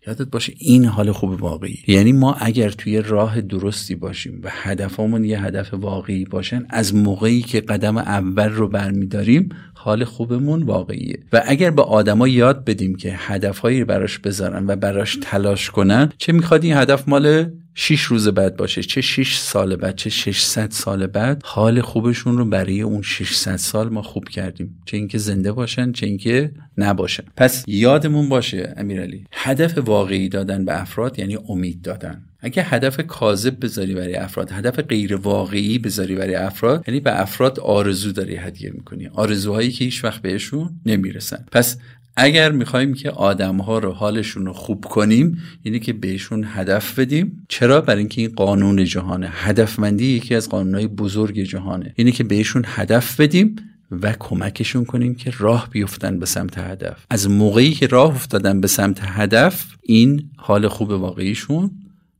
یادت باشه این حال خوب واقعی. یعنی ما اگر توی راه درستی باشیم و هدفمون یه هدف واقعی باشن از موقعی که قدم اول رو برمیداریم حال خوبمون واقعیه. و اگر به آدما یاد بدیم که هدفهایی براش بذارن و براش تلاش کنن چه می‌خواد؟ این هدف مال 6 روز بعد باشه چه 6 سال بعد چه 600 سال بعد حال خوبشون رو برای اون 600 سال ما خوب کردیم. چه اینکه زنده باشن چه اینکه نباشن. پس یادمون باشه امیرعلی هدف واقعی دادن به افراد یعنی امید دادن. اگه هدف کاذب بذاری برای افراد هدف غیر واقعی بذاری برای افراد یعنی به افراد آرزو داری هدیه می‌کنی. آرزوهایی که هیچ وقت بهشون نمی‌رسن. پس اگر می‌خوایم که آدم ها رو حالشون رو خوب کنیم اینه که بهشون هدف بدیم. چرا؟ برای اینکه این قانون جهانه. هدفمندی یکی از قانونهای بزرگ جهانه. اینه که بهشون هدف بدیم و کمکشون کنیم که راه بیفتن به سمت هدف. از موقعی که راه افتادن به سمت هدف این حال خوب واقعیشون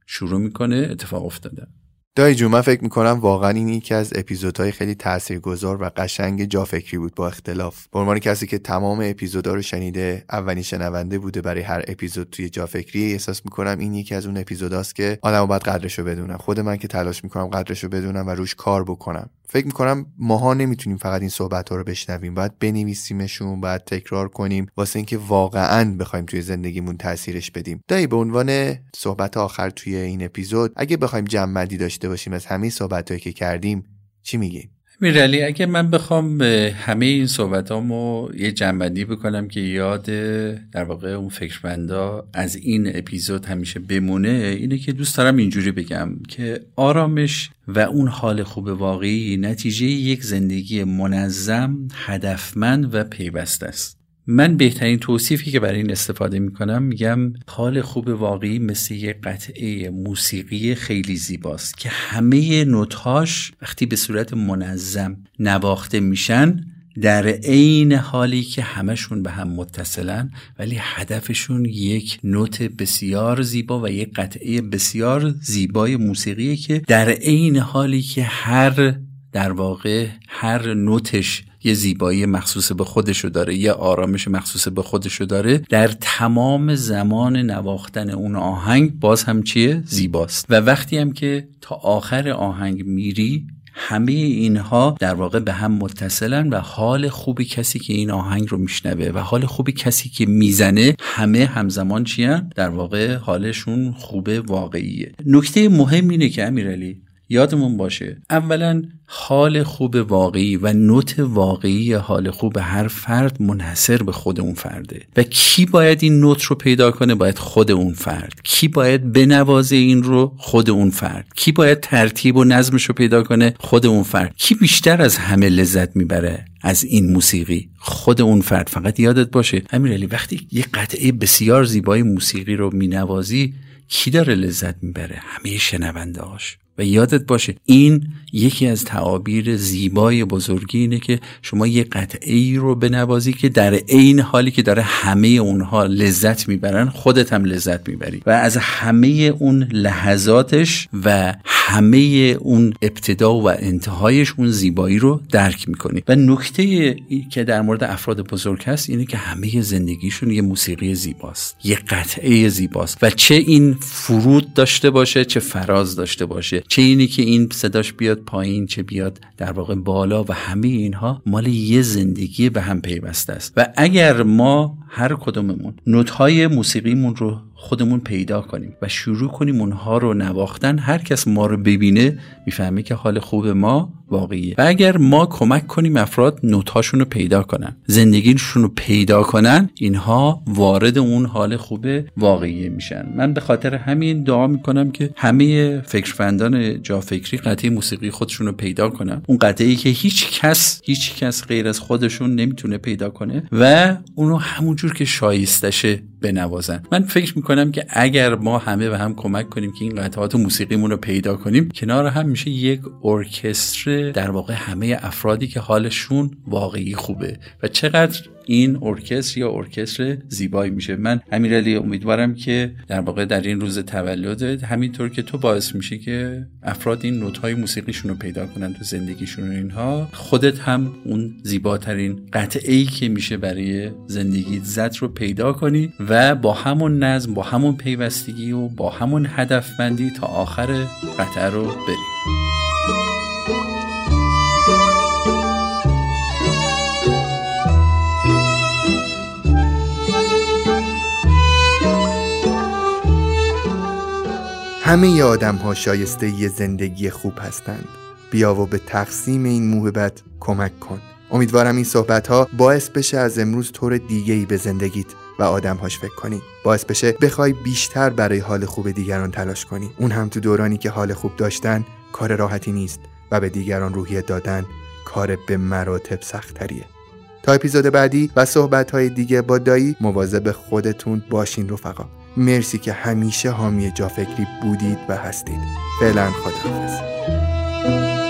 شروع می‌کنه اتفاق افتادن. دایی جو من فکر می‌کنم واقعا این یکی از اپیزودهای خیلی تاثیرگذار و قشنگ جافکری بود با اختلاف. به عنوان کسی که تمام اپیزودا رو شنیده اولین شنونده بوده برای هر اپیزود توی جافکری احساس می‌کنم این یکی از اون اپیزوداست که آدمو باید قدرش رو بدونم. خود من که تلاش می‌کنم قدرش رو بدونم و روش کار بکنم. فکر می‌کنم ماها نمی‌تونیم فقط این صحبت ها رو بشنویم. باید بنویسیمشون باید تکرار کنیم. واسه اینکه واقعا بخوایم توی زندگیمون تاثیرش بدیم. دایی به عنوان صحبت آخر توی این اپیزود اگه بخوایم جمع داشته باشیم از همه صحبت که کردیم چی میگیم میرعلی اگه من بخوام به همه این صحبت یه جنبندی بکنم که یاد در واقع اون فکرمندا از این اپیزود همیشه بمونه اینه که دوست دارم اینجوری بگم که آرامش و اون حال خوب واقعی نتیجه یک زندگی منظم هدفمند و پیوسته است. من بهترین توصیفی که برای این استفاده می‌کنم میگم حال خوب واقعی مثل یه قطعه موسیقی خیلی زیباست که همه نوتاش وقتی به صورت منظم نواخته میشن در عین حالی که همشون به هم متصلن ولی هدفشون یک نوت بسیار زیبا و یک قطعه بسیار زیبای موسیقی که در عین حالی که هر در واقع هر نوتش یه زیبایی مخصوص به خودشو داره یه آرامش مخصوص به خودشو داره. در تمام زمان نواختن اون آهنگ باز هم چیه؟ زیباست. و وقتی هم که تا آخر آهنگ میری همه اینها در واقع به هم متصلن و حال خوبی کسی که این آهنگ رو میشنوه و حال خوبی کسی که می‌زنه همه همزمان چیان در واقع حالشون خوبه واقعیه. نکته مهم اینه که امیرعلی یادمون باشه. اولا حال خوب واقعی و نوت واقعی حال خوب هر فرد منحصر به خود اون فرده. و کی باید این نوت رو پیدا کنه باید خود اون فرد. کی باید بنوازه این رو خود اون فرد. کی باید ترتیب و نظمش رو پیدا کنه خود اون فرد. کی بیشتر از همه لذت می‌بره از این موسیقی؟ خود اون فرد. فقط یادت باشه امیرعلی وقتی یه قطعه بسیار زیبای موسیقی رو مینوازی کی داره لذت می‌بره؟ همه شنونده و یادت باشه این یکی از تعابیر زیبای بزرگی اینه که شما یه قطعه ای رو بنوازی که در عین حالی که داره همه اونها لذت می‌برن خودت هم لذت می‌بری. و از همه اون لحظاتش و همه اون ابتدا و انتهایش اون زیبایی رو درک می‌کنی. و نکته که در مورد افراد بزرگ هست اینه که همه زندگیشون یه موسیقی زیباست یه قطعه زیباست. و چه این فرود داشته باشه چه فراز داشته باشه چه اینی که این صداش بیاد پایین چه بیاد در واقع بالا و همه اینها مال یه زندگی به هم پیوسته است. و اگر ما هر کدوممون نوت‌های موسیقیمون رو خودمون پیدا کنیم و شروع کنیم اونها رو نواختن. هر کس ما رو ببینه می‌فهمه که حال خوب ما واقعیه. و اگر ما کمک کنیم افراد نوتاشون رو پیدا کنن زندگیشون رو پیدا کنن اینها وارد اون حال خوب واقعی میشن. من به خاطر همین دعا می‌کنم که همه فکرفندان جا فکری قطعه موسیقی خودشون رو پیدا کنن. اون قطعه که هیچ کس هیچ کس غیر از خودشون نمی‌تونه پیدا کنه و اونو همونجور که شایستشه بنوازن. من فکر می‌کنم که اگر ما همه به هم کمک کنیم که این قطعات موسیقیمون رو پیدا کنیم کنار هم میشه یک ارکستر در واقع همه افرادی که حالشون واقعی خوبه. و چقدر این ارکستر یا ارکستر زیبایی میشه. من امیرعلی امیدوارم که در واقع در این روز تولدت همینطور که تو باعث میشه که افراد این نوت های موسیقیشون رو پیدا کنن تو زندگیشون اینها خودت هم اون زیباترین قطعه ای که میشه برای زندگی زد رو پیدا کنی و با همون نظم با همون پیوستگی و با همون هدفمندی تا آخر قطعه رو بریم همه آدم ها شایسته یه زندگی خوب هستند. بیا و به تقسیم این موهبت کمک کن. امیدوارم این صحبت ها باعث بشه از امروز طور دیگه ای به زندگیت و آدمهاش فکر کنی. باعث بشه بخوای بیشتر برای حال خوب دیگران تلاش کنی. اون هم تو دورانی که حال خوب داشتن کار راحتی نیست و به دیگران روحیه دادن کار به مراتب سختریه تا اپیزود بعدی و صحبت های دیگه با دایی مواظب خودتون باشین رفقا. مرسی که همیشه حامی جافکری بودید و هستید. فعلا خداحافظ.